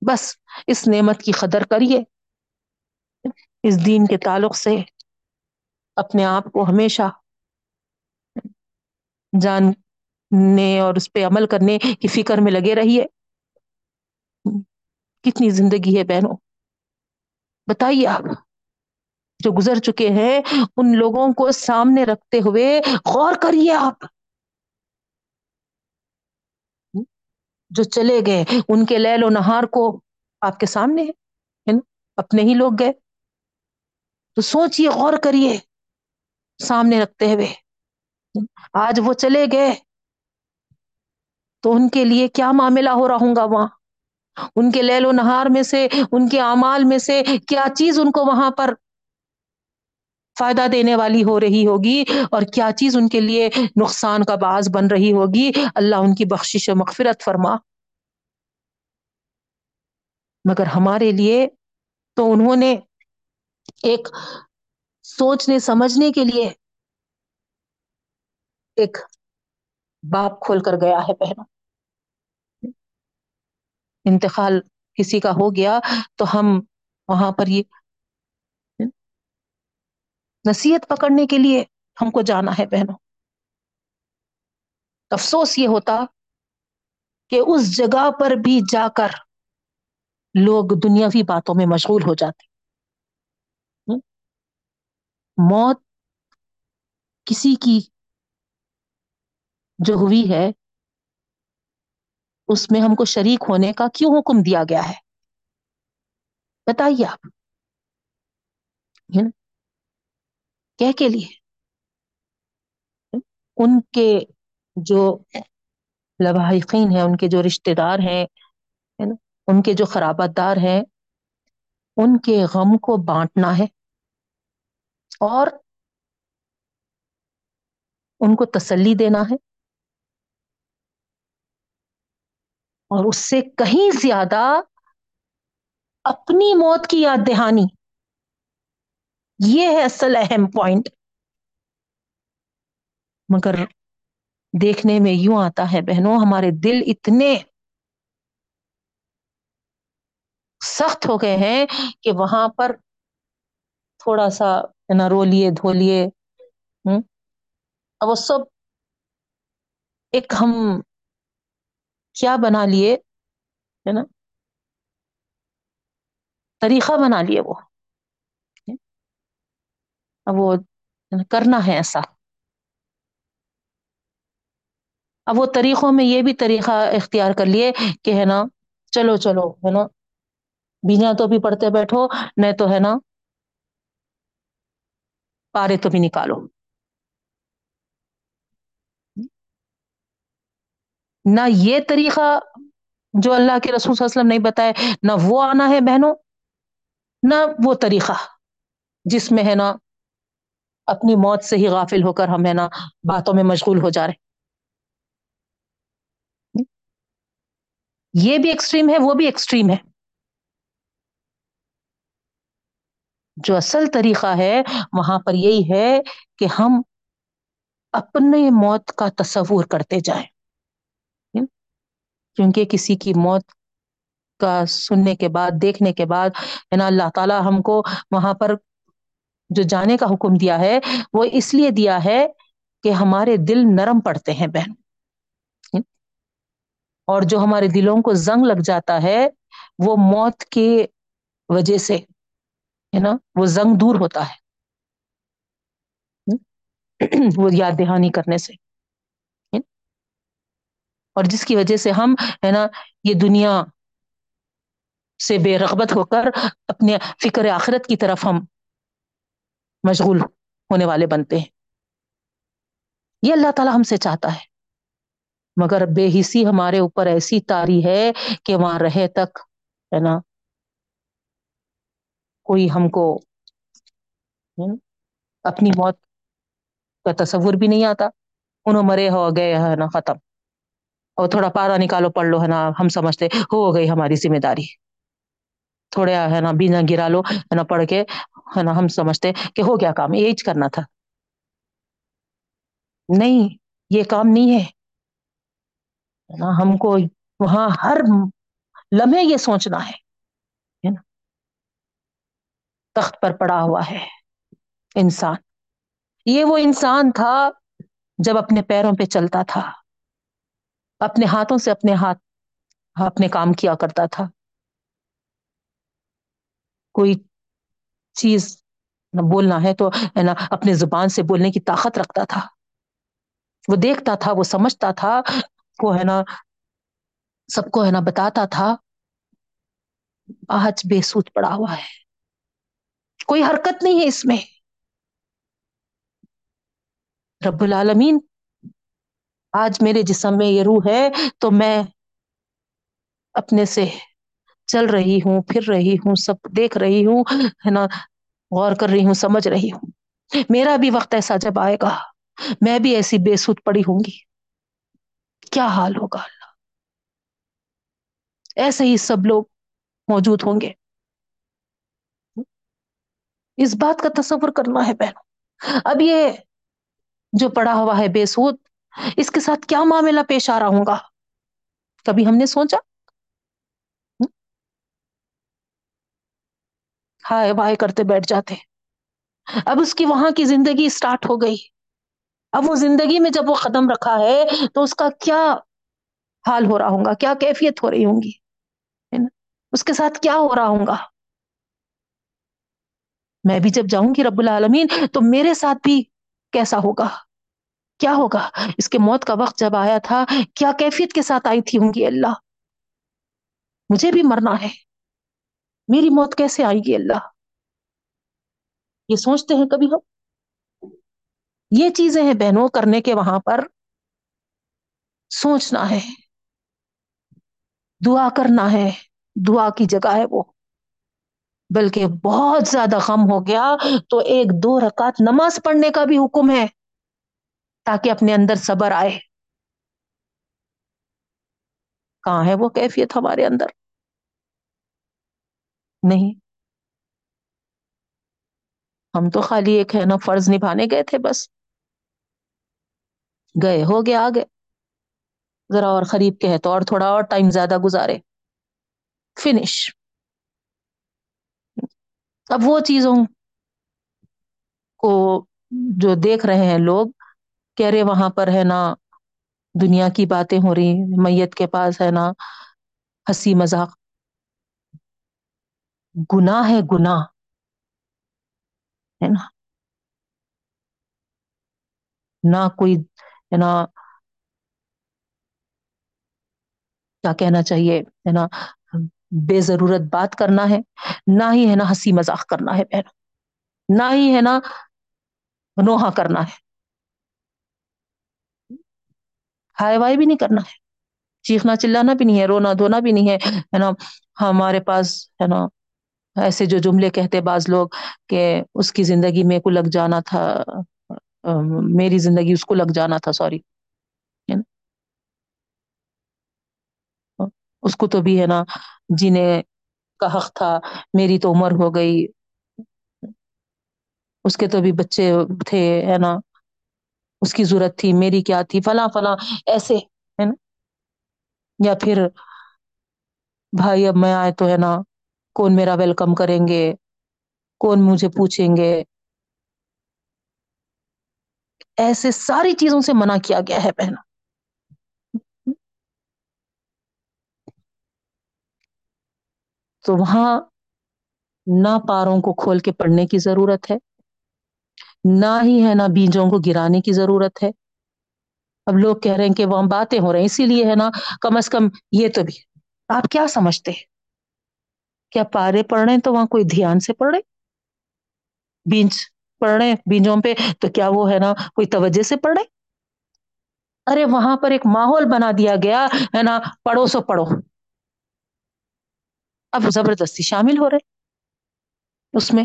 Speaker 1: بس اس نعمت کی قدر کریے۔ اس دین کے تعلق سے اپنے آپ کو ہمیشہ جاننے اور اس پہ عمل کرنے کی فکر میں لگے رہیے۔ کتنی زندگی ہے بہنوں؟ بتائیے آپ، جو گزر چکے ہیں، ان لوگوں کو سامنے رکھتے ہوئے غور کریے آپ۔ جو چلے گئے، ان کے لیل و نہار کو آپ کے سامنے ہے اپنے ہی لوگ گئے۔ تو سوچئے، غور کریے سامنے رکھتے ہوئے۔ آج وہ چلے گئے۔ تو ان کے لیے کیا معاملہ ہو رہا ہوں گا وہاں؟ ان کے لیل و نہار میں سے، ان کے اعمال میں سے کیا چیز ان کو وہاں پر فائدہ دینے والی ہو رہی ہوگی؟ اور کیا چیز ان کے لیے نقصان کا باعث بن رہی ہوگی؟ اللہ ان کی بخشش و مغفرت فرما۔ مگر ہمارے لیے تو انہوں نے ایک سوچنے، سمجھنے کے لیے ایک باپ کھول کر گیا ہے پہنا انتقال کسی کا ہو گیا تو ہم وہاں پر یہ نصیحت پکڑنے کے لیے ہم کو جانا ہے بہنوں افسوس یہ ہوتا کہ اس جگہ پر بھی جا کر لوگ دنیاوی باتوں میں مشغول ہو جاتے۔ موت کسی کی جو ہوئی ہے، اس میں ہم کو شریک ہونے کا کیوں حکم دیا گیا ہے؟ بتائیے آپ۔ یعنی کیا کے لیے۔ ان کے جو لواحقین ہیں، ان کے جو رشتے دار ہیں یعنی ان کے جو خرابت دار ہیں، ان کے غم کو بانٹنا ہے۔ اور ان کو تسلی دینا ہے اور اس سے کہیں زیادہ اپنی موت کی یاد دہانی۔ یہ ہے اصل اہم پوائنٹ مگر دیکھنے میں یوں آتا ہے، بہنوں، ہمارے دل اتنے سخت ہو گئے ہیں کہ وہاں پر تھوڑا سا نا رو لیے دھو لیے اب وہ سب ایک ہم کیا بنا لیے، ہے نا؟ طریقہ بنا لیے وہ۔ اب وہ کرنا ہے ایسا۔ اب وہ طریقوں میں یہ بھی طریقہ اختیار کر لیے کہ ہے نا، چلو چلو، ہے نا۔ بینا تو بھی پڑھتے بیٹھو نہیں تو ہے نا پارے تو بھی نکالو۔ نہ یہ طریقہ جو اللہ کے رسول صلی اللہ علیہ وسلم نہیں بتائے، نہ وہ آنا ہے بہنوں، نہ وہ طریقہ جس میں ہے نا اپنی موت سے ہی غافل ہو کر ہم ہے نا باتوں میں مشغول ہو جا رہے یہ بھی ایکسٹریم ہے، وہ بھی ایکسٹریم ہے۔ جو اصل طریقہ ہے، وہاں پر یہی ہے کہ ہم اپنے موت کا تصور کرتے جائیں۔ کیونکہ کسی کی موت کا سننے کے بعد، دیکھنے کے بعد، ہے نا، اللہ تعالی ہم کو وہاں پر جو جانے کا حکم دیا ہے، وہ اس لیے دیا ہے کہ ہمارے دل نرم پڑتے ہیں بہن۔ اور جو ہمارے دلوں کو زنگ لگ جاتا ہے، وہ موت کی وجہ سے۔ ہے نا، وہ زنگ دور ہوتا ہے۔ وہ یاد دہانی کرنے سے۔ اور جس کی وجہ سے ہم، ہے نا، یہ دنیا سے بے رغبت ہو کر اپنے فکر آخرت کی طرف ہم مشغول ہونے والے بنتے ہیں۔ یہ اللہ تعالی ہم سے چاہتا ہے۔ مگر بے حسی ہمارے اوپر ایسی تاری ہے کہ وہاں رہے تک، ہے نا کوئی ہم کو اپنی موت کا تصور بھی نہیں آتا۔ انہوں مرے ہو گئے ہے نا، ختم۔ اور تھوڑا پارا نکالو، پڑھ لو، ہے نا، ہم سمجھتے ہو گئی ہماری ذمہ داری۔ تھوڑے ہے نا، بینا گرا لو، ہے نا، پڑھ کے، ہے نا، ہم سمجھتے کہ ہو گیا کام یہی کرنا تھا۔ نہیں، یہ کام نہیں ہے۔ ہم کو وہاں ہر لمحے یہ سوچنا ہے۔ تخت پر پڑا ہوا ہے۔ انسان۔ یہ وہ انسان تھا جب اپنے پیروں پہ چلتا تھا۔ اپنے ہاتھوں سے اپنے ہاتھ، اپنے کام کیا کرتا تھا۔ کوئی چیز بولنا ہے تو ہے نا اپنے زبان سے بولنے کی طاقت رکھتا تھا۔ وہ دیکھتا تھا، وہ سمجھتا تھا، وہ ہے نا، سب کو ہے نا بتاتا تھا۔ آج بے سوت پڑا ہوا ہے۔ کوئی حرکت نہیں ہے اس میں۔ رب العالمین، آج میرے جسم میں یہ روح ہے تو میں اپنے سے چل رہی ہوں، پھر رہی ہوں، سب دیکھ رہی ہوں، ہے نا، غور کر رہی ہوں، سمجھ رہی ہوں۔ میرا بھی وقت ایسا جب آئے گا، میں بھی ایسی بے سوت پڑی ہوں گی۔ کیا حال ہوگا اللہ؟ ایسے ہی سب لوگ موجود ہوں گے۔ اس بات کا تصور کرنا ہے بہنوں۔ اب یہ جو پڑا ہوا ہے بے سود اس کے ساتھ کیا معاملہ پیش آ رہا ہوں گا؟ کبھی ہم نے سوچا؟ ہائے بائے کرتے بیٹھ جاتے۔ اب اس کی وہاں کی زندگی اسٹارٹ ہو گئی۔ اب وہ زندگی میں جب وہ قدم رکھا ہے تو اس کا کیا حال ہو رہا ہوں گا؟ کیا کیفیت ہو رہی ہوں گی؟ اس کے ساتھ کیا ہو رہا ہوں گا؟ میں بھی جب جاؤں گی رب العالمین تو میرے ساتھ بھی کیسا ہوگا؟ کیا ہوگا؟ اس کے موت کا وقت جب آیا تھا، کیا کیفیت کے ساتھ آئی تھی ہوں گی اللہ؟ مجھے بھی مرنا ہے۔ میری موت کیسے آئے گی اللہ؟ یہ سوچتے ہیں کبھی ہم؟ یہ چیزیں ہیں بہنوں، کرنے کے وہاں پر سوچنا ہے، دعا کرنا ہے، دعا کی جگہ ہے وہ۔ بلکہ بہت زیادہ غم ہو گیا تو ایک دو رکعت نماز پڑھنے کا بھی حکم ہے تاکہ اپنے اندر صبر آئے۔ کہاں ہے وہ کیفیت ہمارے اندر؟ نہیں۔ ہم تو خالی ایک ہے نا، فرض نبھانے گئے تھے بس۔ گئے، ہو گیا آگے ذرا اور خرید کے ہے تو اور تھوڑا اور ٹائم زیادہ گزارے۔ فنش اب وہ چیزوں کو جو دیکھ رہے ہیں لوگ، کہہ رہے وہاں پر ہے نا دنیا کی باتیں ہو رہی، میت کے پاس ہے نا ہنسی مذاق۔ گناہ ہے گناہ، ہے نا۔ نہ کوئی ہے نا کیا کہنا چاہیے، ہے نا۔ بے ضرورت بات کرنا ہے، نہ ہی ہے نا ہنسی مذاق کرنا ہے پہنا نہ ہی ہے نا نوحہ کرنا ہے۔ ہائے وائے بھی نہیں کرنا ہے۔ چیخنا چلانا بھی نہیں ہے، رونا دھونا بھی نہیں ہے۔ نا، ہمارے پاس ہے نا ایسے جو جملے کہتے بعض لوگ کہ اس کی زندگی میں کو لگ جانا تھا میری زندگی اس کو لگ جانا تھا، سوری۔ اس کو تو بھی ہے نا جنہیں کا حق تھا، میری تو عمر ہو گئی۔ اس کے تو بھی بچے تھے، ہے نا؟ اس کی ضرورت تھی، میری کیا تھی؟ فلاں فلاں، ایسے، ہے نا؟ یا پھر، بھائی اب میں آئے تو، ہے نا؟ کون میرا ویلکم کریں گے؟ کون مجھے پوچھیں گے؟ ایسے ساری چیزوں سے منع کیا گیا ہے پہنا تو وہاں نہ پاروں کو کھول کے پڑھنے کی ضرورت ہے، نہ ہی ہے نہ بیجوں کو گرانے کی ضرورت ہے۔ اب لوگ کہہ رہے ہیں کہ وہ ہم باتیں ہو رہے ہیں، اسی لیے ہے نا کم از کم یہ تو بھی۔ آپ کیا سمجھتے ہیں؟ کیا پارے پڑھ رہے ہیں تو وہاں کوئی دھیان سے پڑھ رہے بیج پڑھ رہے ہیں بیجوں پہ تو کیا وہ ہے نا کوئی توجہ سے پڑھ رہے ارے وہاں پر ایک ماحول بنا دیا گیا ہے نا، پڑھو سو پڑھو۔ اب زبردستی شامل ہو رہے اس میں۔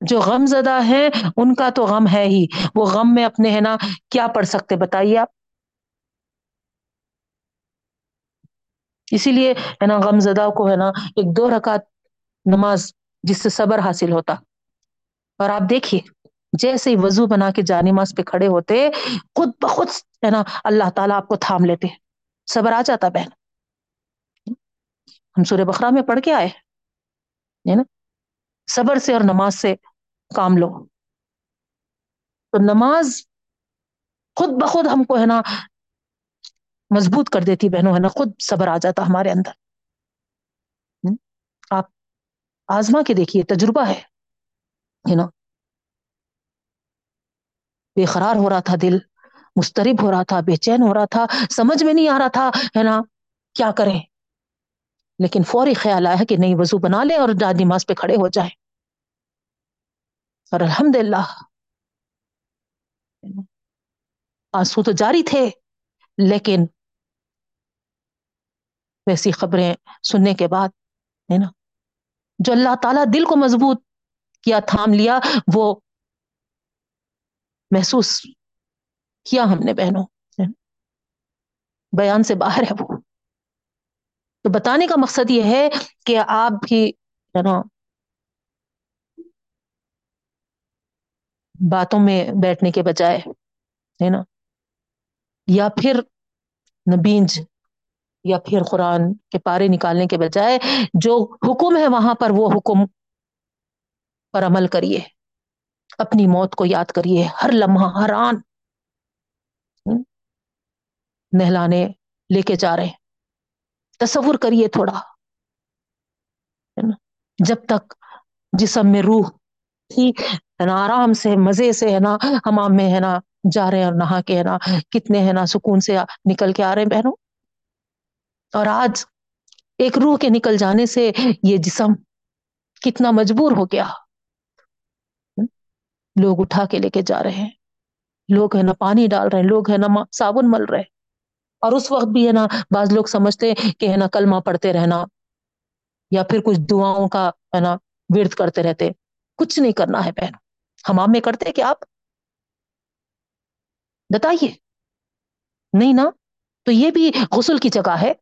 Speaker 1: جو غم زدہ ہے، ان کا تو غم ہے ہی۔ وہ غم میں اپنے ہے نا، کیا پڑھ سکتے؟ بتائیے آپ۔ اسی لیے ہے نا، غم زدہ کو ہے نا، ایک دو رکعت نماز جس سے صبر حاصل ہوتا۔ اور آپ دیکھیے، جیسے ہی وضو بنا کے جا نماز پہ کھڑے ہوتے، خود بخود ہے نا، اللہ تعالیٰ آپ کو تھام لیتے۔ صبر آ جاتا بہن۔ ہم سورہ بخرا میں پڑھ کے آئے ہے نا؟ صبر سے اور نماز سے کام لو۔ تو نماز خود بخود ہم کو ہے نا مضبوط کر دیتی بہنوں، ہے نا؟ خود صبر آ جاتا ہمارے اندر۔ آپ آزما کے دیکھیے، تجربہ ہے نا؟ بے قرار ہو رہا تھا دل، مسترب ہو رہا تھا، بے چین ہو رہا تھا، سمجھ میں نہیں آ رہا تھا، ہے نا؟ کیا کریں؟ لیکن فوری خیال آیا کہ نہیں، وضو بنا لے اور داد نماز پہ کھڑے ہو جائے اور الحمد للہ آنسو تو جاری تھے، لیکن ویسی خبریں سننے کے بعد، ہے نا، جو اللہ تعالیٰ دل کو مضبوط کیا، تھام لیا، وہ محسوس کیا ہم نے بہنوں؟ بیان سے باہر ہے وہ۔ تو بتانے کا مقصد یہ ہے کہ آپ بھی ہے نا باتوں میں بیٹھنے کے بجائے ہے نا یا پھر نبینج یا پھر قرآن کے پارے نکالنے کے بجائے جو حکم ہے وہاں پر وہ حکم پر عمل کریے، اپنی موت کو یاد کریے، ہر لمحہ، ہر آن hmm, نہلانے لے کے جا رہے ہیں۔ تصور کریے تھوڑا۔ جب تک جسم میں روح ہے نا، آرام سے، مزے سے، ہے نا ہمام میں، ہے نا، جا رہے ہیں اور نہا کے، ہے نا، کتنے، ہے نا، سکون سے نکل کے آ رہے ہیں بہنوں۔ اور آج ایک روح کے نکل جانے سے یہ جسم کتنا مجبور ہو گیا۔ لوگ اٹھا کے لے کے جا رہے ہیں۔ لوگ، ہے نا، پانی ڈال رہے ہیں۔ لوگ، ہے نا صابن مل رہے اور اس وقت بھی ہے نا، بعض لوگ سمجھتے کہ ہے نا کلمہ پڑھتے رہنا یا پھر کچھ دعاؤں کا ہے نا ورد کرتے رہتے کچھ نہیں کرنا ہے بہن۔ ہمام میں کرتے کہ آپ بتائیے۔ نہیں نا؟ تو یہ بھی غسل کی جگہ ہے۔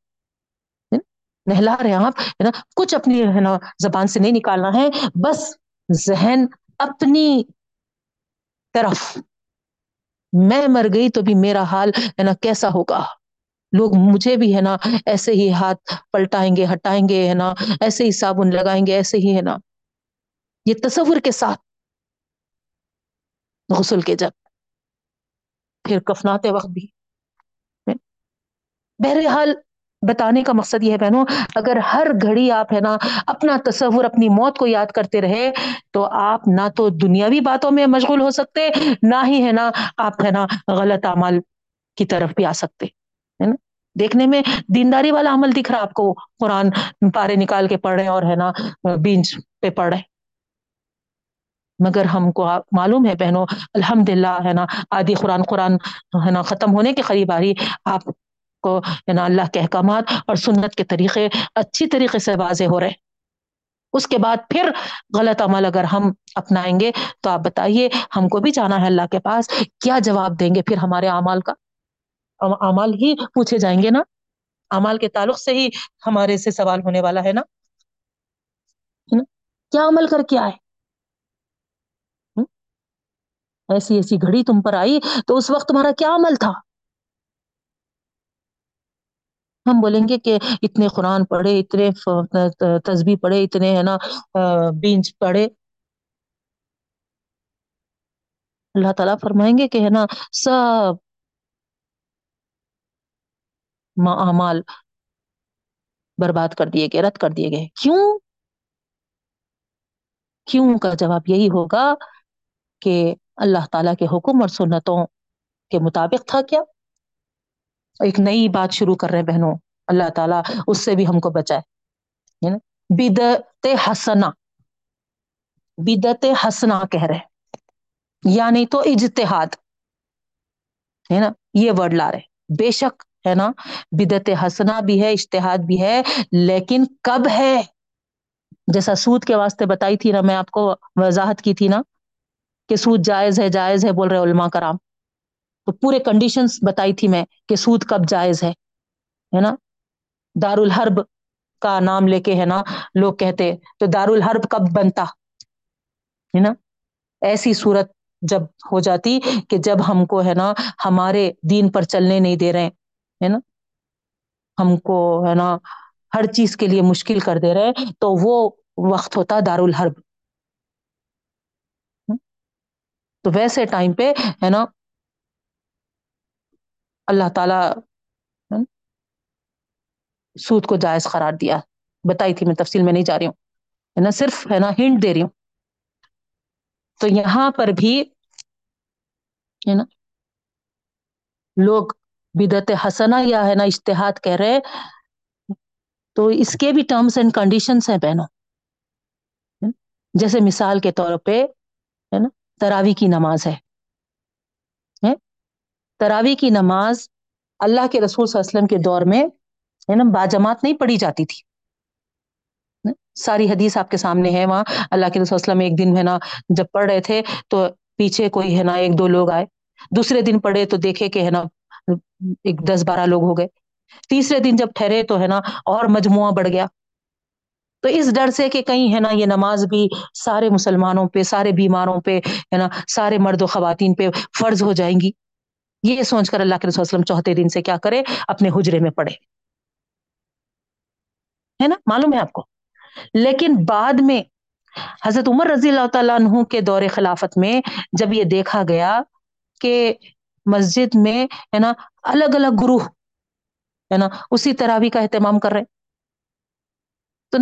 Speaker 1: نہلا رہے ہیں آپ، ہے نا؟ کچھ اپنی ہے نا زبان سے نہیں نکالنا ہے۔ بس ذہن اپنی طرف۔ میں مر گئی تو بھی میرا حال ہے نا کیسا ہوگا؟ لوگ مجھے بھی ہے نا ایسے ہی ہاتھ پلٹائیں گے، ہٹائیں گے، ہے نا، ایسے ہی صابن لگائیں گے، ایسے ہی ہے نا۔ یہ تصور کے ساتھ غسل کے جب پھر کفناتے وقت بھی۔ بہرحال بتانے کا مقصد یہ ہے بہنوں، اگر ہر گھڑی آپ ہے نا اپنا تصور، اپنی موت کو یاد کرتے رہے، تو آپ نہ تو دنیاوی باتوں میں مشغول ہو سکتے، نہ ہی ہے نا آپ ہے نا غلط اعمال کی طرف بھی آ سکتے۔ ہے نا؟ دیکھنے میں دینداری والا عمل دکھ رہا آپ کو قرآن پارے نکال کے پڑھ رہے اور ہے نا، بینچ پہ پڑھ رہے مگر ہم کو معلوم ہے بہنوں الحمد للہ ہے نا، آدھی قرآن قرآن ہے نا، ختم ہونے کے قریب آ رہی آپ کو ہے نا، اللہ کے احکامات اور سنت کے طریقے اچھی طریقے سے واضح ہو رہے اس کے بعد پھر غلط عمل اگر ہم اپنائیں گے تو آپ بتائیے، ہم کو بھی جانا ہے اللہ کے پاس، کیا جواب دیں گے پھر ہمارے اعمال کا؟ اعمال ہی پوچھے جائیں گے نا۔ امال کے تعلق سے ہی ہمارے سے سوال ہونے والا ہے نا۔ کیا عمل کر کے آئے؟ ایسی ایسی گھڑی تم پر آئی تو اس وقت تمہارا کیا عمل تھا؟ ہم بولیں گے کہ اتنے قرآن پڑھے، اتنے تصبیح پڑھے، اتنے ہے نا بینچ پڑھے۔ اللہ تعالیٰ فرمائیں گے کہ ہے نا، سب اعمال برباد کر دیے گئے، رد کر دیے گئے۔ کیوں؟ کیوں کا جواب یہی ہوگا کہ اللہ تعالی کے حکم اور سنتوں کے مطابق تھا کیا؟ ایک نئی بات شروع کر رہے ہیں بہنوں، اللہ تعالیٰ اس سے بھی ہم کو بچائے۔ بدت حسنا بدت حسنا کہہ رہے یا نہیں یعنی تو اجتہاد۔ ہے نا؟ یہ ورڈ لا رہے بے شک ہے نا؟ بدت حسنا بھی ہے اشتہاد بھی ہے، لیکن کب ہے؟ جیسا سود کے واسطے بتائی تھی نا میں آپ کو، وضاحت کی تھی نا کہ سود جائز ہے جائز ہے بول رہے علماء کرام۔ تو پورے کنڈیشنز بتائی تھی میں کہ سود کب جائز ہے ہے نا؟ دار الحرب کا نام لے کے ہے نا لوگ کہتے، تو دار الحرب کب بنتا؟ ہے نا؟ ایسی صورت جب ہو جاتی کہ جب ہم کو ہے نا ہمارے دین پر چلنے نہیں دے رہے ہے نا؟ ہم کو ہے نا ہر چیز کے لیے مشکل کر دے رہے تو وہ وقت ہوتا دار الحرب تو ویسے ٹائم پہ ہے نا اللہ تعالی سود کو جائز قرار دیا۔ بتائی تھی میں، تفصیل میں نہیں جا رہی ہوں۔ ہے نا، صرف ہے نا ہنٹ دے رہی ہوں۔ تو یہاں پر بھی ہے نا لوگ بدت حسنا یا ہے نا اشتہاد کہہ رہے تو اس کے بھی ٹرمس اینڈ کنڈیشنس ہیں بہنوں۔ جیسے مثال کے طور پہ، ہے نا تراوی کی نماز ہے۔ تراوی کی نماز اللہ کے رسول صلی اللہ علیہ وسلم کے دور میں، ہے نا، باجماعت نہیں پڑھی جاتی تھی۔ ساری حدیث آپ کے سامنے ہے وہاں اللہ کے رسول وسلم ایک دن ہے نا، جب پڑھ رہے تھے تو پیچھے کوئی ہے نا، ایک دو لوگ آئے۔ دوسرے دن پڑھے تو دیکھے کہ ہے نا ایک دس بارہ لوگ ہو گئے۔ تیسرے دن جب ٹھہرے تو ہے نا اور مجموعہ بڑھ گیا۔ تو اس ڈر سے کہ کہیں ہے نا یہ نماز بھی سارے مسلمانوں پہ، سارے بیماروں پہ، ہے نا سارے مرد و خواتین پہ فرض ہو جائیں گی۔ یہ سوچ کر اللہ کے رسول وسلم چوتھے دن سے کیا کرے؟ اپنے حجرے میں پڑھے ہے نا؟ معلوم ہے آپ کو؟ لیکن بعد میں حضرت عمر رضی اللہ تعالیٰ عنہ کے دور خلافت میں جب یہ دیکھا گیا کہ مسجد میں، ہے نا الگ الگ گروہ، ہے نا، اسی طرح کا اہتمام کر رہے تو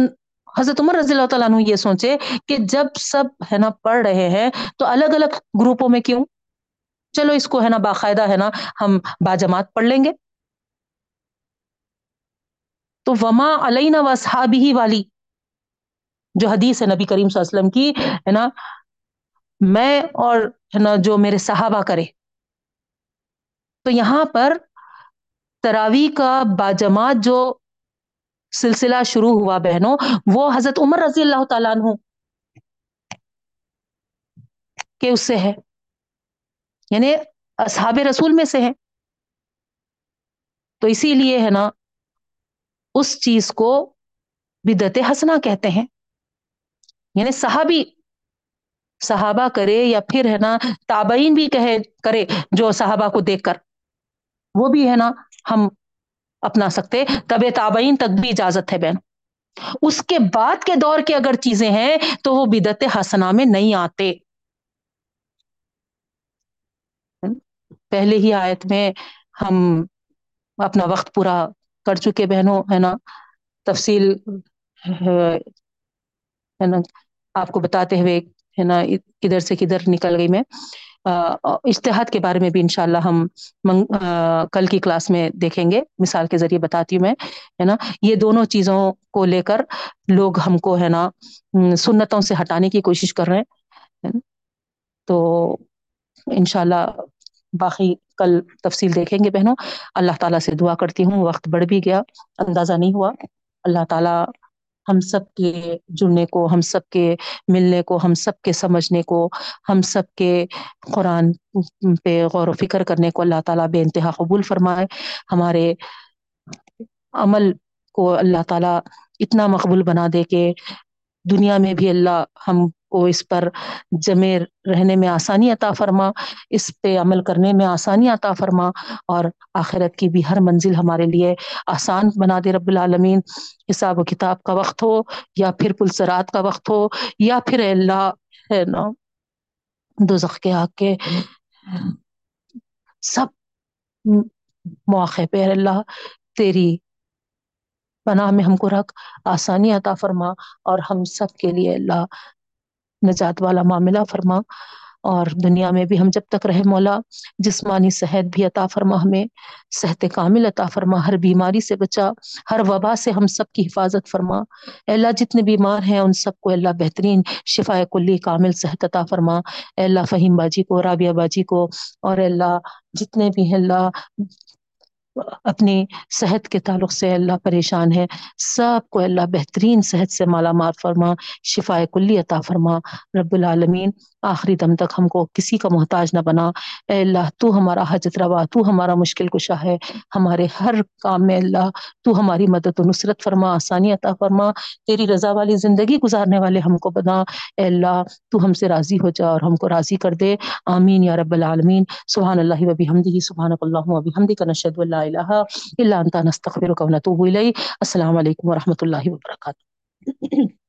Speaker 1: حضرت عمر رضی اللہ تعالیٰ عنہ یہ سوچے کہ جب سب، ہے نا، پڑھ رہے ہیں تو الگ الگ گروپوں میں کیوں؟ چلو اس کو، ہے نا، باقاعدہ، ہے نا، ہم باجماعت پڑھ لیں گے۔ تو وما علینا وصحابی ہی والی جو حدیث ہے نبی کریم صلی اللہ علیہ وسلم کی، ہے نا، میں اور، ہے نا، جو میرے صحابہ کرے۔ تو یہاں پر تراوی کا باجماعت جو سلسلہ شروع ہوا بہنوں، وہ حضرت عمر رضی اللہ تعالیٰ عنہ کہ اس سے ہے۔ یعنی اصحاب رسول میں سے ہے۔ تو اسی لیے ہے نا، اس چیز کو بدت حسنا کہتے ہیں۔ یعنی صحابی، صحابہ کرے یا پھر ہے نا، تابعین بھی کہے، کرے جو صحابہ کو دیکھ کر۔ وہ بھی ہے نا، ہم اپنا سکتے طب تابعین تک بھی اجازت ہے بہن۔ اس کے بعد کے دور کے اگر چیزیں ہیں تو وہ بدت حسنا میں نہیں آتے۔ پہلے ہی آیت میں ہم اپنا وقت پورا کر چکے بہنوں، ہے نا؟ تفصیل، ہے نا؟ آپ کو بتاتے ہوئے، ہے نا کدھر سے کدھر نکل گئی میں۔ اشتہاد کے بارے میں بھی انشاءاللہ ہم کل کی کلاس میں دیکھیں گے۔ مثال کے ذریعے بتاتی ہوں میں، ہے نا؟ یہ دونوں چیزوں کو لے کر لوگ ہم کو، ہے نا سنتوں سے ہٹانے کی کوشش کر رہے ہیں۔ تو انشاءاللہ باقی کل تفصیل دیکھیں گے بہنوں۔ اللہ تعالیٰ سے دعا کرتی ہوں، وقت بڑھ بھی گیا، اندازہ نہیں ہوا۔ اللہ تعالیٰ ہم سب کے جڑنے کو، ہم سب کے ملنے کو، ہم سب کے سمجھنے کو، ہم سب کے قرآن پہ غور و فکر کرنے کو اللہ تعالیٰ بے انتہا قبول فرمائے۔ ہمارے عمل کو اللہ تعالیٰ اتنا مقبول بنا دے کہ دنیا میں بھی اللہ ہم کو اس پر جمے رہنے میں آسانی عطا فرما، اس پہ عمل کرنے میں آسانی عطا فرما اور آخرت کی بھی ہر منزل ہمارے لیے آسان بنا دے رب العالمین۔ حساب و کتاب کا وقت ہو یا پھر پلسرات کا وقت ہو یا پھر اللہ ہے نا، دوزخ کے آگ کے سب مواقع پہ اللہ، تیری پناہ میں ہم کو رکھ، آسانی عطا فرما اور ہم سب کے لیے اللہ نجات والا معاملہ فرما اور دنیا میں بھی ہم جب تک رہے مولا، جسمانی صحت بھی عطا فرما ہمیں، صحت کامل عطا فرما، ہر بیماری سے بچا، ہر وبا سے ہم سب کی حفاظت فرما۔ اللہ، جتنے بیمار ہیں ان سب کو اللہ بہترین شفا کلی کامل صحت عطا فرما۔ اللہ، فہیم باجی کو، رابعہ باجی کو اور اللہ، جتنے بھی ہیں اللہ اپنی صحت کے تعلق سے اللہ پریشان ہے۔ سب کو اللہ بہترین صحت سے مالا مال فرما شفا کلی عطا فرما۔ رب العالمین آخری دم تک ہم کو کسی کا محتاج نہ بنا۔ اے اللہ، تو ہمارا حجت روا، تو ہمارا مشکل کشا ہے۔ ہمارے ہر کام میں اللہ، تو ہماری مدد و نصرت فرما، آسانی عطا فرما۔ تیری رضا والی زندگی گزارنے والے ہم کو بنا۔ اے اللہ، تو ہم سے راضی ہو جا اور ہم کو راضی کر دے۔ آمین یا رب العالمین۔ سبحان اللہ و بحمدہ سبحان اللہ و بحمدک نشهد ان لا الہ الا انت، نستغفرک و نتوب الیک۔ السلام علیکم ورحمۃ اللہ وبرکاتہ۔